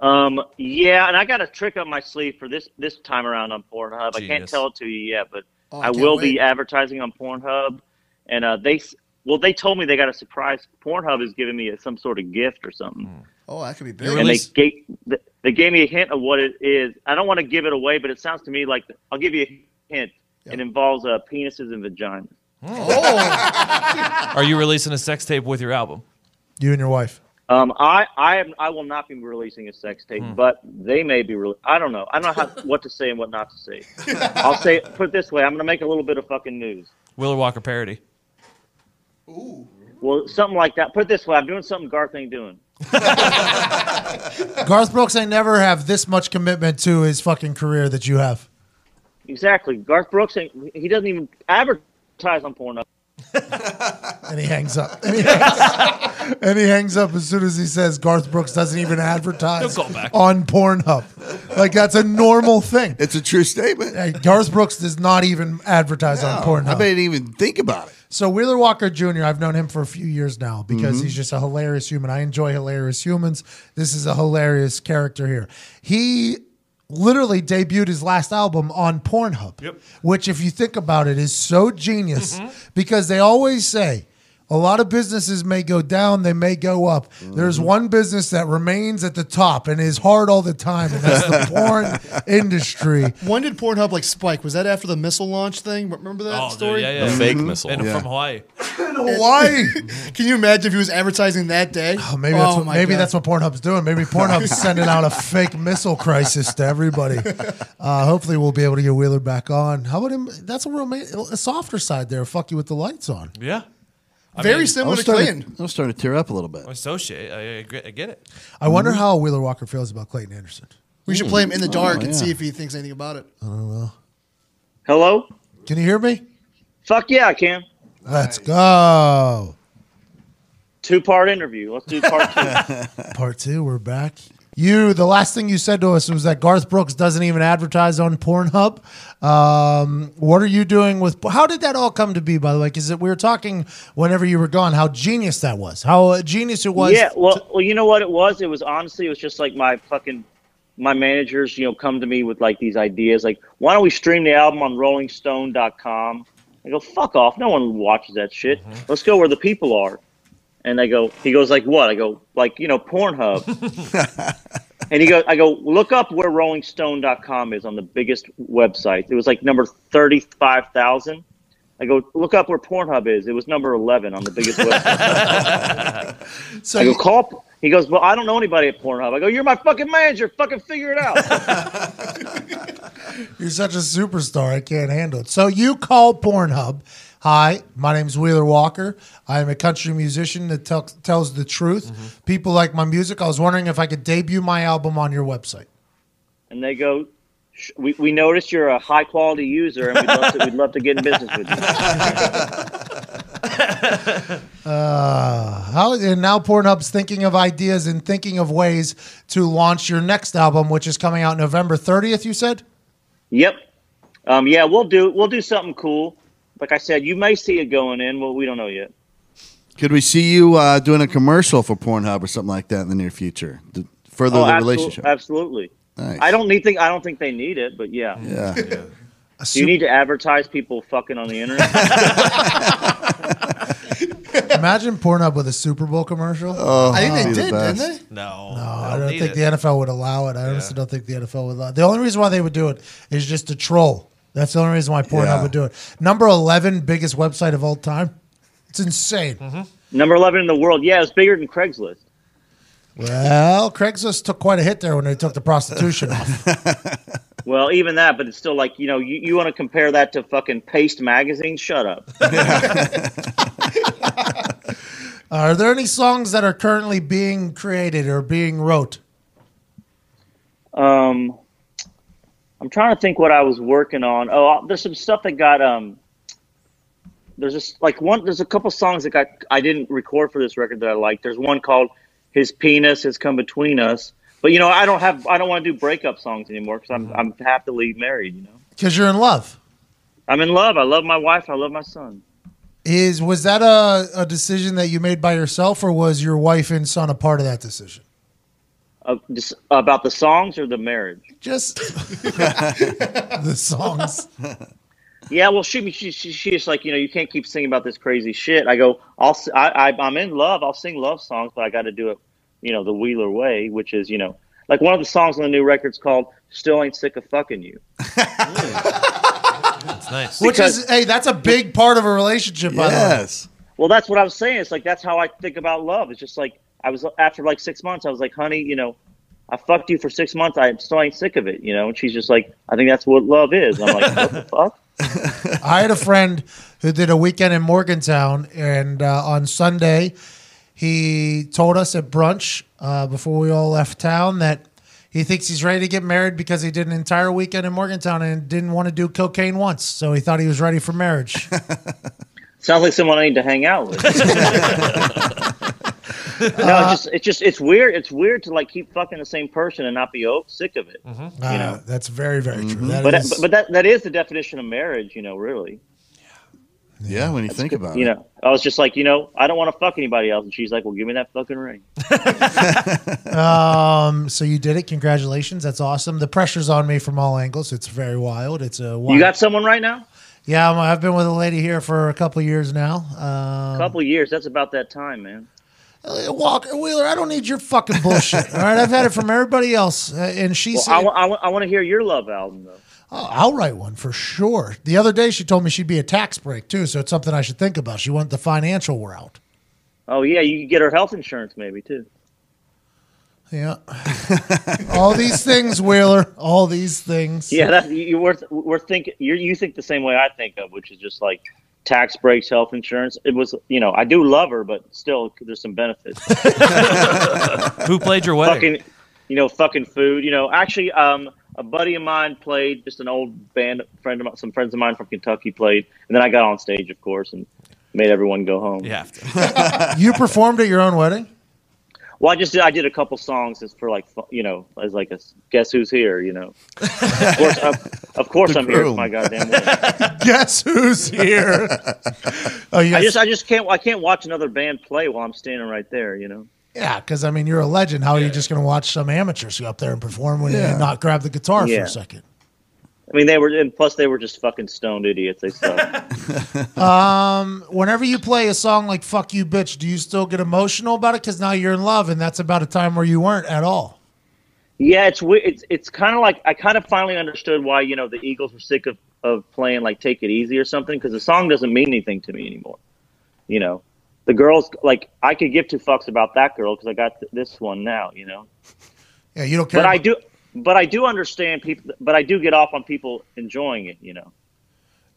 Um, yeah, and I got a trick up my sleeve for this this time around on Pornhub. I can't tell it to you yet, but Oh, I I will wait. be advertising on Pornhub. And uh, they s- well, they told me they got a surprise. Pornhub is giving me a, some sort of gift or something, Oh, that could be big. You're and they gave they gave me a hint of what it is. I don't want to give it away, but it sounds to me like I'll give you a hint. It involves uh, penises and vaginas. Oh, [laughs] Are you releasing a sex tape with your album? You and your wife. Um, I I am I will not be releasing a sex tape, Hmm. but they may be. Re- I don't know. I don't know how, [laughs] what to say and what not to say. I'll say put it this way. I'm going to make a little bit of fucking news. Wheeler Walker parody. Well, something like that. Put it this way. I'm doing something Garth ain't doing. [laughs] Garth Brooks ain't never have this much commitment to his fucking career that you have. Exactly. Garth Brooks ain't. He doesn't even advertise on Pornhub. And he hangs up. And he hangs, and he hangs up as soon as he says Garth Brooks doesn't even advertise He'll call back. on Pornhub. Like that's a normal thing. It's a true statement. Garth Brooks does not even advertise on Pornhub. I didn't even think about it. So Wheeler Walker Jr., I've known him for a few years now because Mm-hmm. he's just a hilarious human. I enjoy hilarious humans. This is a hilarious character here. He literally debuted his last album on Pornhub, Yep. which, if you think about it, is so genius because they always say, A lot of businesses may go down, they may go up. There's one business that remains at the top and is hard all the time, and that's the [laughs] porn industry. When did Pornhub like spike? Was that after the missile launch thing? Remember that Oh, dude, story? yeah, yeah. The fake missile. And Yeah. from Hawaii. Hawaii. [laughs] Can you imagine if he was advertising that day? Oh, maybe that's what, maybe God. that's what Pornhub's doing. Maybe Pornhub's [laughs] sending out a fake missile crisis to everybody. Uh, hopefully, we'll be able to get Wheeler back on. How about him? That's a real ma- a softer side there. Fuck you with the lights on. Yeah. I very mean, I similar to starting, Clayton. I'm starting to tear up a little bit. Oh, Associate. I, I, agree- I get it. I wonder how Wheeler Walker feels about Clayton Anderson. We should hmm. play him in the oh, dark Oh, and yeah. see if he thinks anything about it. I don't know. Hello? Can you hear me? Fuck yeah, I can. Let's go. Two part interview. Let's do part two. [laughs] Part two, we're back. You, the last thing you said to us was that Garth Brooks doesn't even advertise on Pornhub. Um, what are you doing with? How did that all come to be? By the way, because we were talking whenever you were gone, how genius that was, how genius it was. yeah, well, well, you know what it was? It was honestly, it was just like my fucking my managers, you know, come to me with like these ideas, like, why don't we stream the album on RollingStone.com? I go, fuck off. No one watches that shit. Let's go where the people are. And I go, he goes like, what? I go, like, you know, Pornhub. [laughs] and he goes, I go, look up where RollingStone.com is on the biggest website. It was like number thirty-five thousand. I go, look up where Pornhub is. It was number eleven on the biggest [laughs] website. so I go, you- call. He goes, well, I don't know anybody at Pornhub. I go, you're my fucking manager. Fucking figure it out. [laughs] You're such a superstar. I can't handle it. So you call Pornhub. Hi, my name is Wheeler Walker. I am a country musician that tel- tells the truth. People like my music. I was wondering if I could debut my album on your website. and they go, we, we noticed you're a high quality user, and we'd love, to, we'd love to get in business with you. [laughs] Uh, how and now Pornhub's thinking of ideas and thinking of ways to launch your next album, which is coming out November 30th. You said. Yep. Um, yeah, we'll do we'll do something cool. Like I said, you may see it going in. Well, we don't know yet. Could we see you uh, doing a commercial for Pornhub or something like that in the near future to further oh, the absolu- relationship? Absolutely. Nice. I don't need think I don't think they need it, but yeah. Yeah. A Do you need to advertise people fucking on the internet? [laughs] imagine Pornhub with a Super Bowl commercial. Oh, I think they be the did, didn't they? No. No, I don't think the NFL would allow it. I honestly don't think the NFL would allow it. The only reason why they would do it is just to troll. That's the only reason why Pornhub Yeah. would do it. Number 11 biggest website of all time. It's insane. Number eleven in the world. Yeah, it's bigger than Craigslist. Well, Craigslist took quite a hit there when they took the prostitution off. [laughs] Well, even that, but it's still like you know, you, you want to compare that to fucking Paste magazine? Shut up. [laughs] Are there any songs that are currently being created or being wrote? Um, I'm trying to think what I was working on. Oh, there's some stuff that got um. There's just like one. There's a couple songs that got I didn't record for this record that I like. There's one called "His Penis Has Come Between Us," but you know I don't have I don't want to do breakup songs anymore because I'm I'm happily married. You know, Because you're in love. I'm in love. I love my wife. I love my son. Is was that a, a decision that you made by yourself, or was your wife and son a part of that decision? Uh, just about the songs or the marriage. Just [laughs] the songs. Yeah, well, she, she, she, she's like, you know, you can't keep singing about this crazy shit. I go, I'll, s- I, I, I'm in love. I'll sing love songs, but I got to do it, you know, the Wheeler way, which is, you know, like one of the songs on the new record's called "Still Ain't Sick of Fucking You." That's nice. Which Because- is, hey, that's a big part of a relationship, by the way. Yes. Well, that's what I was saying. It's like that's how I think about love. It's just like I was after like six months. I was like, honey, you know, I fucked you for six months. I still ain't sick of it, you know. And she's just like, I think that's what love is. I'm like, what the fuck? [laughs] I had a friend who did a weekend in Morgantown, and uh, on Sunday, he told us at brunch uh, before we all left town that he thinks he's ready to get married because he did an entire weekend in Morgantown and didn't want to do cocaine once. So he thought he was ready for marriage. [laughs] Sounds like someone I need to hang out with. [laughs] [laughs] no, it's just it's just it's weird. It's weird to like keep fucking the same person and not be oh, sick of it. You Uh, that's very, very true. That But is- but, but that that is the definition of marriage. You know, really. Yeah, yeah when you think about You it. You know, I was just like, you know, I don't want to fuck anybody else, and she's like, well, give me that fucking ring. [laughs] um, so you did it. Congratulations. That's awesome. The pressure's on me from all angles. It's very wild. It's a wild. You got someone right now? Yeah, I'm- I've been with a lady here for a couple years now. A Um, couple of years. That's about that time, man. Uh, Walker Wheeler, I don't need your fucking bullshit. [laughs] all right, I've had it from everybody else, uh, and she Well, said, I, wa- I, I want to hear your love album though. oh, "I'll write one for sure." The other day, she told me she'd be a tax break too, so it's something I should think about. She went the financial route. Oh yeah, you could get her health insurance maybe too. Yeah, [laughs] all these things, Wheeler. All these things. Yeah, that you we're we're thinking you you think the same way I think of, which is just like tax breaks, health insurance. It was you know I do love her, but still there's some benefits. [laughs] [laughs] Who played your wedding? fucking, you know, fucking food. You know, actually, um, a buddy of mine played. Just an old band friend of mine, some friends of mine from Kentucky played, and then I got on stage, of course, and made everyone go home. You have to. You performed at your own wedding. Well, I just did. I did a couple songs just for like you know, as like a guess who's here. You know, of course, of, of course, [laughs] I'm here. My goddamn wedding. [laughs] Guess who's here? [laughs] oh, you I just, I just can't, I can't watch another band play while I'm standing right there. You know. yeah, because I mean, you're a legend. How are you just going to watch some amateurs go up there and perform when you not grab the guitar for a second? I mean, they were, and plus they were just fucking stoned idiots. They suck. [laughs] Um, whenever you play a song like "Fuck You, Bitch," do you still get emotional about it? Because now you're in love, and that's about a time where you weren't at all. yeah, it's weird. It's, it's kind of like I kind of finally understood why you know the Eagles were sick of, of playing like "Take It Easy" or something because the song doesn't mean anything to me anymore. You know, the girls like I could give two fucks about that girl because I got th- this one now. You know, Yeah, you don't care. but I do, but I do understand people. But I do get off on people enjoying it. You know,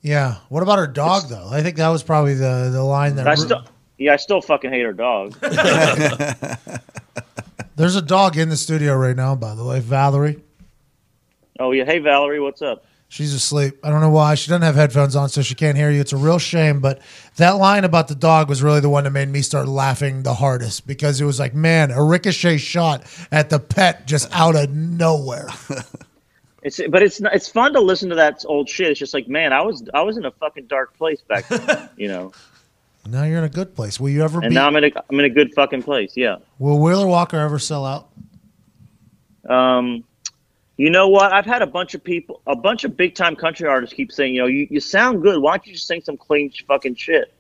Yeah. What about her dog though? I think that was probably the the line that. I still, yeah, I still fucking hate her dog. [laughs] [laughs] There's a dog in the studio right now, by the way, Valerie. oh yeah, hey Valerie, what's up? She's asleep. I don't know why. She doesn't have headphones on, so she can't hear you. It's a real shame. But that line about the dog was really the one that made me start laughing the hardest because it was like, man, a ricochet shot at the pet just out of nowhere. [laughs] It's but it's not, it's fun to listen to that old shit. It's just like, man, I was I was in a fucking dark place back then, [laughs] you know, now you're in a good place. Will you ever and be? now I'm in a I'm in a good fucking place. Yeah. will Wheeler Walker ever sell out? Um, you know what? I've had a bunch of people, a bunch of big time country artists keep saying, you know, you, you sound good. Why don't you just sing some clean fucking shit?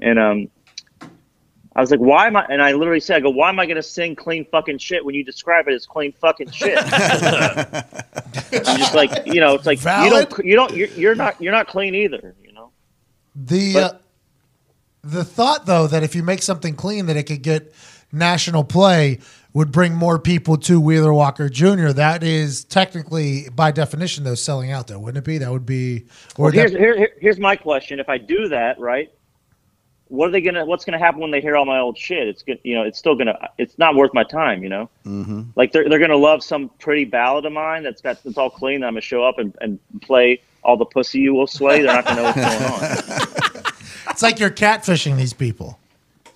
And um, I was like, why am I? And I literally said, I go, why am I going to sing clean fucking shit when you describe it as clean fucking shit? [laughs] I'm just like, you know, it's like you don't, you don't, you're, you're not, you're not clean either. You know. The But- uh, the thought though that if you make something clean that it could get national play would bring more people to Wheeler Walker Jr. That is technically by definition though selling out though, wouldn't it be? That would be or Well, here's that, here, here- here's my question: If I do that, right, what are they gonna? What's gonna happen when they hear all my old shit? It's good, you know. It's still gonna. It's not worth my time, you know. Mm-hmm. Like they're they're gonna love some pretty ballad of mine that's got that's all clean. That I'm gonna show up and, and play all the pussy you will sway. They're not gonna know what's going on. [laughs] it's like you're catfishing these people.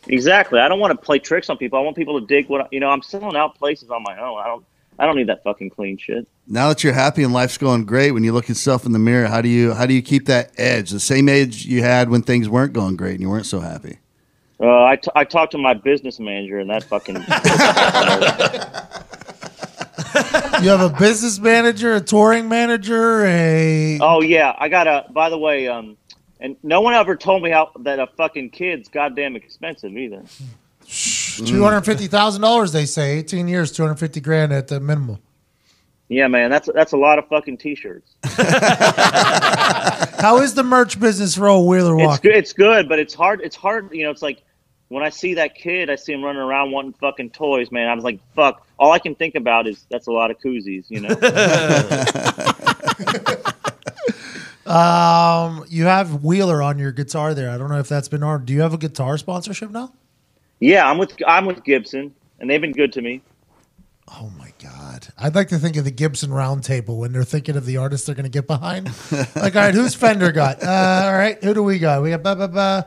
Exactly. I don't want to play tricks on people. I want people to dig what I- you know. I'm selling out places on my own. I don't. I don't need that fucking clean shit. Now that you're happy and life's going great, when you look at yourself in the mirror, how do you how do you keep that edge, the same edge you had when things weren't going great and you weren't so happy? Uh, I, t- I talked to my business manager and that fucking. [laughs] You have a business manager, a touring manager, a Oh yeah, I got a. By the way, um, and no one ever told me how that a fucking kid's goddamn expensive either. two hundred fifty thousand dollars. They say eighteen years, two hundred fifty grand at the minimum. Yeah, man, that's that's a lot of fucking t-shirts. [laughs] [laughs] How is the merch business for old Wheeler It's Walker? good. It's good, but it's hard. It's hard. You know, it's like when I see that kid, I see him running around wanting fucking toys. Man, I was like, fuck. All I can think about is that's a lot of koozies. You know. [laughs] Um, you have Wheeler on your guitar there. I don't know if that's been on. Do you have a guitar sponsorship now? yeah, I'm with I'm with Gibson, and they've been good to me. Oh my god! I'd like to think of the Gibson Roundtable when they're thinking of the artists they're going to get behind. [laughs] like, all right, who's Fender got? Uh, all right, who do we got? We got ba ba ba,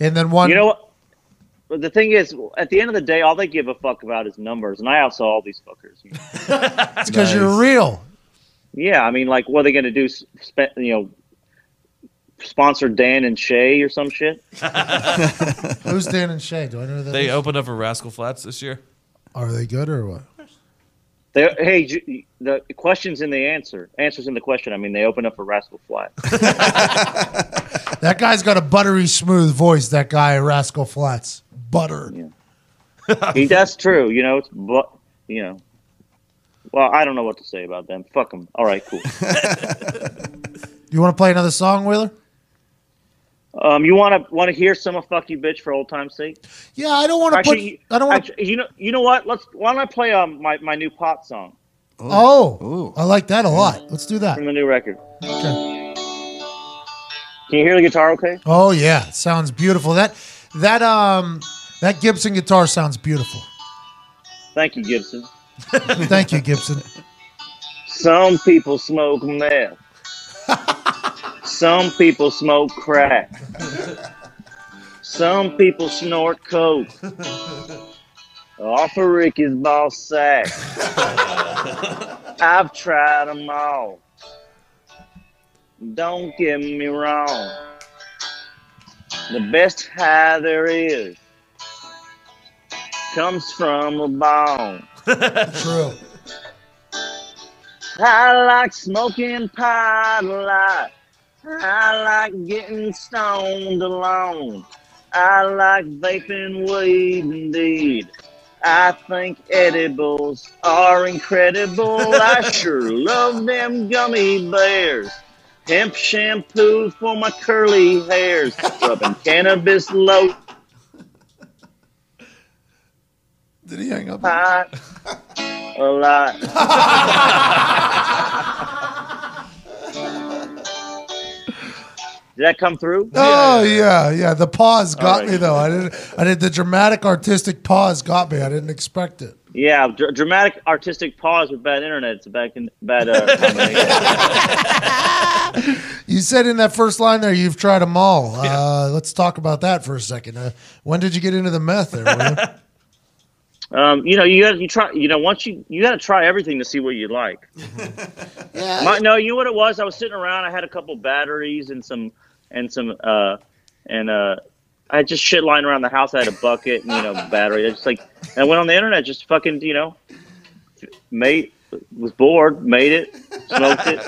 and then one. You know what? But the thing is, at the end of the day, all they give a fuck about is numbers, and I also all these fuckers. You know? [laughs] it's because you're real. Yeah, I mean, like, what are they going to do? Spe- you know, sponsor Dan and Shay or some shit? [laughs] Who's Dan and Shay? Do I know that? They is? opened up a Rascal Flatts this year. Are they good or what? They, hey, Ju- the question's in the answer. Answer's in the question. I mean, they open up for Rascal Flat. [laughs] That guy's got a buttery smooth voice. That guy, Rascal Flatts, butter. [laughs] He, that's true. You know, it's but you know. Well, I don't know what to say about them. Fuck them. All right, cool. You want to play another song, Wheeler? Um, you want to want to hear some of "Fuck You, Bitch" for old time's sake? Yeah, I don't want to put. I don't want. actually, you know, you know what? Let's. Why don't I play um my, my new pop song Oh, I like that a lot. Let's do that. from the new record? Okay. Can you hear the guitar? Okay. Oh yeah, sounds beautiful. That that um that Gibson guitar sounds beautiful. Thank you, Gibson. [laughs] Thank you, Gibson. Some people smoke meth. Some people smoke crack. Some people snort coke. Off of Ricky's ball sack. I've tried them all. Don't get me wrong. The best high there is comes from a bone. True. I like smoking pot a lot. I like getting stoned alone. I like vaping weed indeed. I think edibles are incredible. [laughs] I sure love them gummy bears. Hemp shampoo for my curly hairs. Rubbing cannabis low Did he hang up? pot a lot. [laughs] Did that come through? Oh yeah, yeah. The pause got right. me though. I didn't. I did the dramatic artistic pause got me. I didn't expect it. Yeah, dr- dramatic artistic pause with bad internet. It's a bad, con- bad uh. [laughs] You said in that first line there, you've tried them all. Uh, let's talk about that for a second. Uh, when did you get into the meth there? [laughs] William? um, you know, you got you try. You know, once you you got to try everything to see what you like. [laughs] My, no, you know what it was? I was sitting around. I had a couple batteries and some and some uh and uh. I had just shit lying around the house. I had a bucket and you know [laughs] battery. I just like and I went on the internet, just fucking you know, made was bored, made it, smoked it,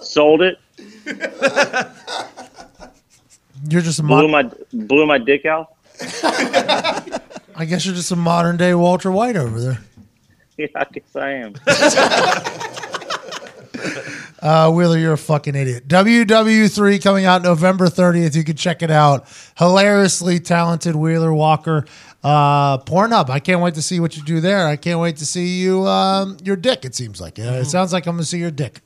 [laughs] sold it, You're just a blew my blew my dick out. I guess you're just a modern day Walter White over there. [laughs] Yeah, I guess I am. [laughs] Uh, Wheeler, you're a fucking idiot. WW3 coming out November 30th. You can check it out. Hilariously talented Wheeler Walker. Uh, Pornhub. I can't wait to see what you do there. I can't wait to see you, um, your dick. It seems like Uh, it sounds like I'm gonna see your dick.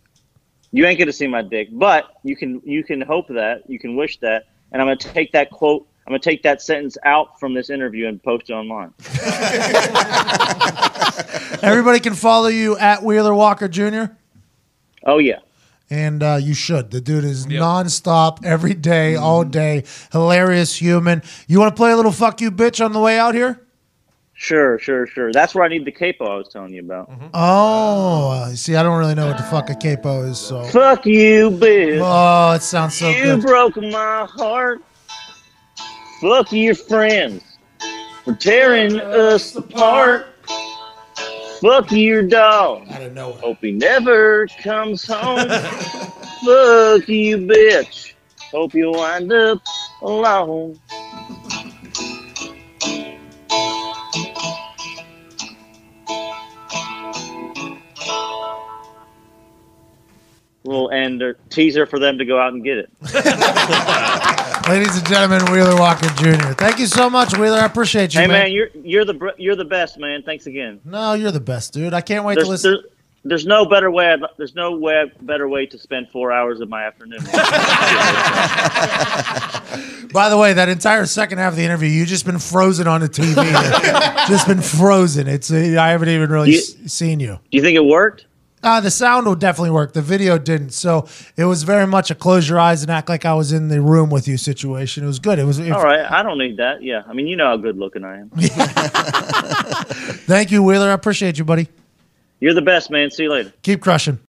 You ain't gonna see my dick, but you can you can hope that you can wish that, and I'm gonna take that quote. I'm gonna take that sentence out from this interview and post it online. [laughs] Everybody can follow you at Wheeler Walker Jr. Oh yeah, and uh, you should. The dude is nonstop, every day, all day, hilarious human. You want to play a little "fuck you, bitch" on the way out here? sure, sure, sure. That's where I need the capo I was telling you about. Oh, uh, see, I don't really know what the fuck a capo is. So, Fuck you, bitch. oh, it sounds so you good. You broke my heart. Fuck your friends for tearing us apart. Fuck your dog. Out of nowhere. Hope he never comes home. [laughs] Fuck you, bitch. Hope you wind up alone. Little end or teaser for them to go out and get it. [laughs] Ladies and gentlemen, Wheeler Walker Jr. Thank you so much, Wheeler. I appreciate you, Hey man. man, you're you're the br- you're the best, man. Thanks again. No, you're the best, dude. I can't wait to listen. there, there's no better way. I'd, there's no way better way to spend four hours of my afternoon. [laughs] By the way, that entire second half of the interview, you just been frozen on the TV. [laughs] just been frozen. It's I haven't even really You- seen you. Do you think it worked? Uh, the sound will definitely work. The video didn't. So it was very much a close your eyes and act like I was in the room with you situation. It was good. It was. It, All right, I don't need that. Yeah, I mean, you know how good looking I am. [laughs] Thank you, Wheeler. I appreciate you, buddy. You're the best, man. See you later. Keep crushing.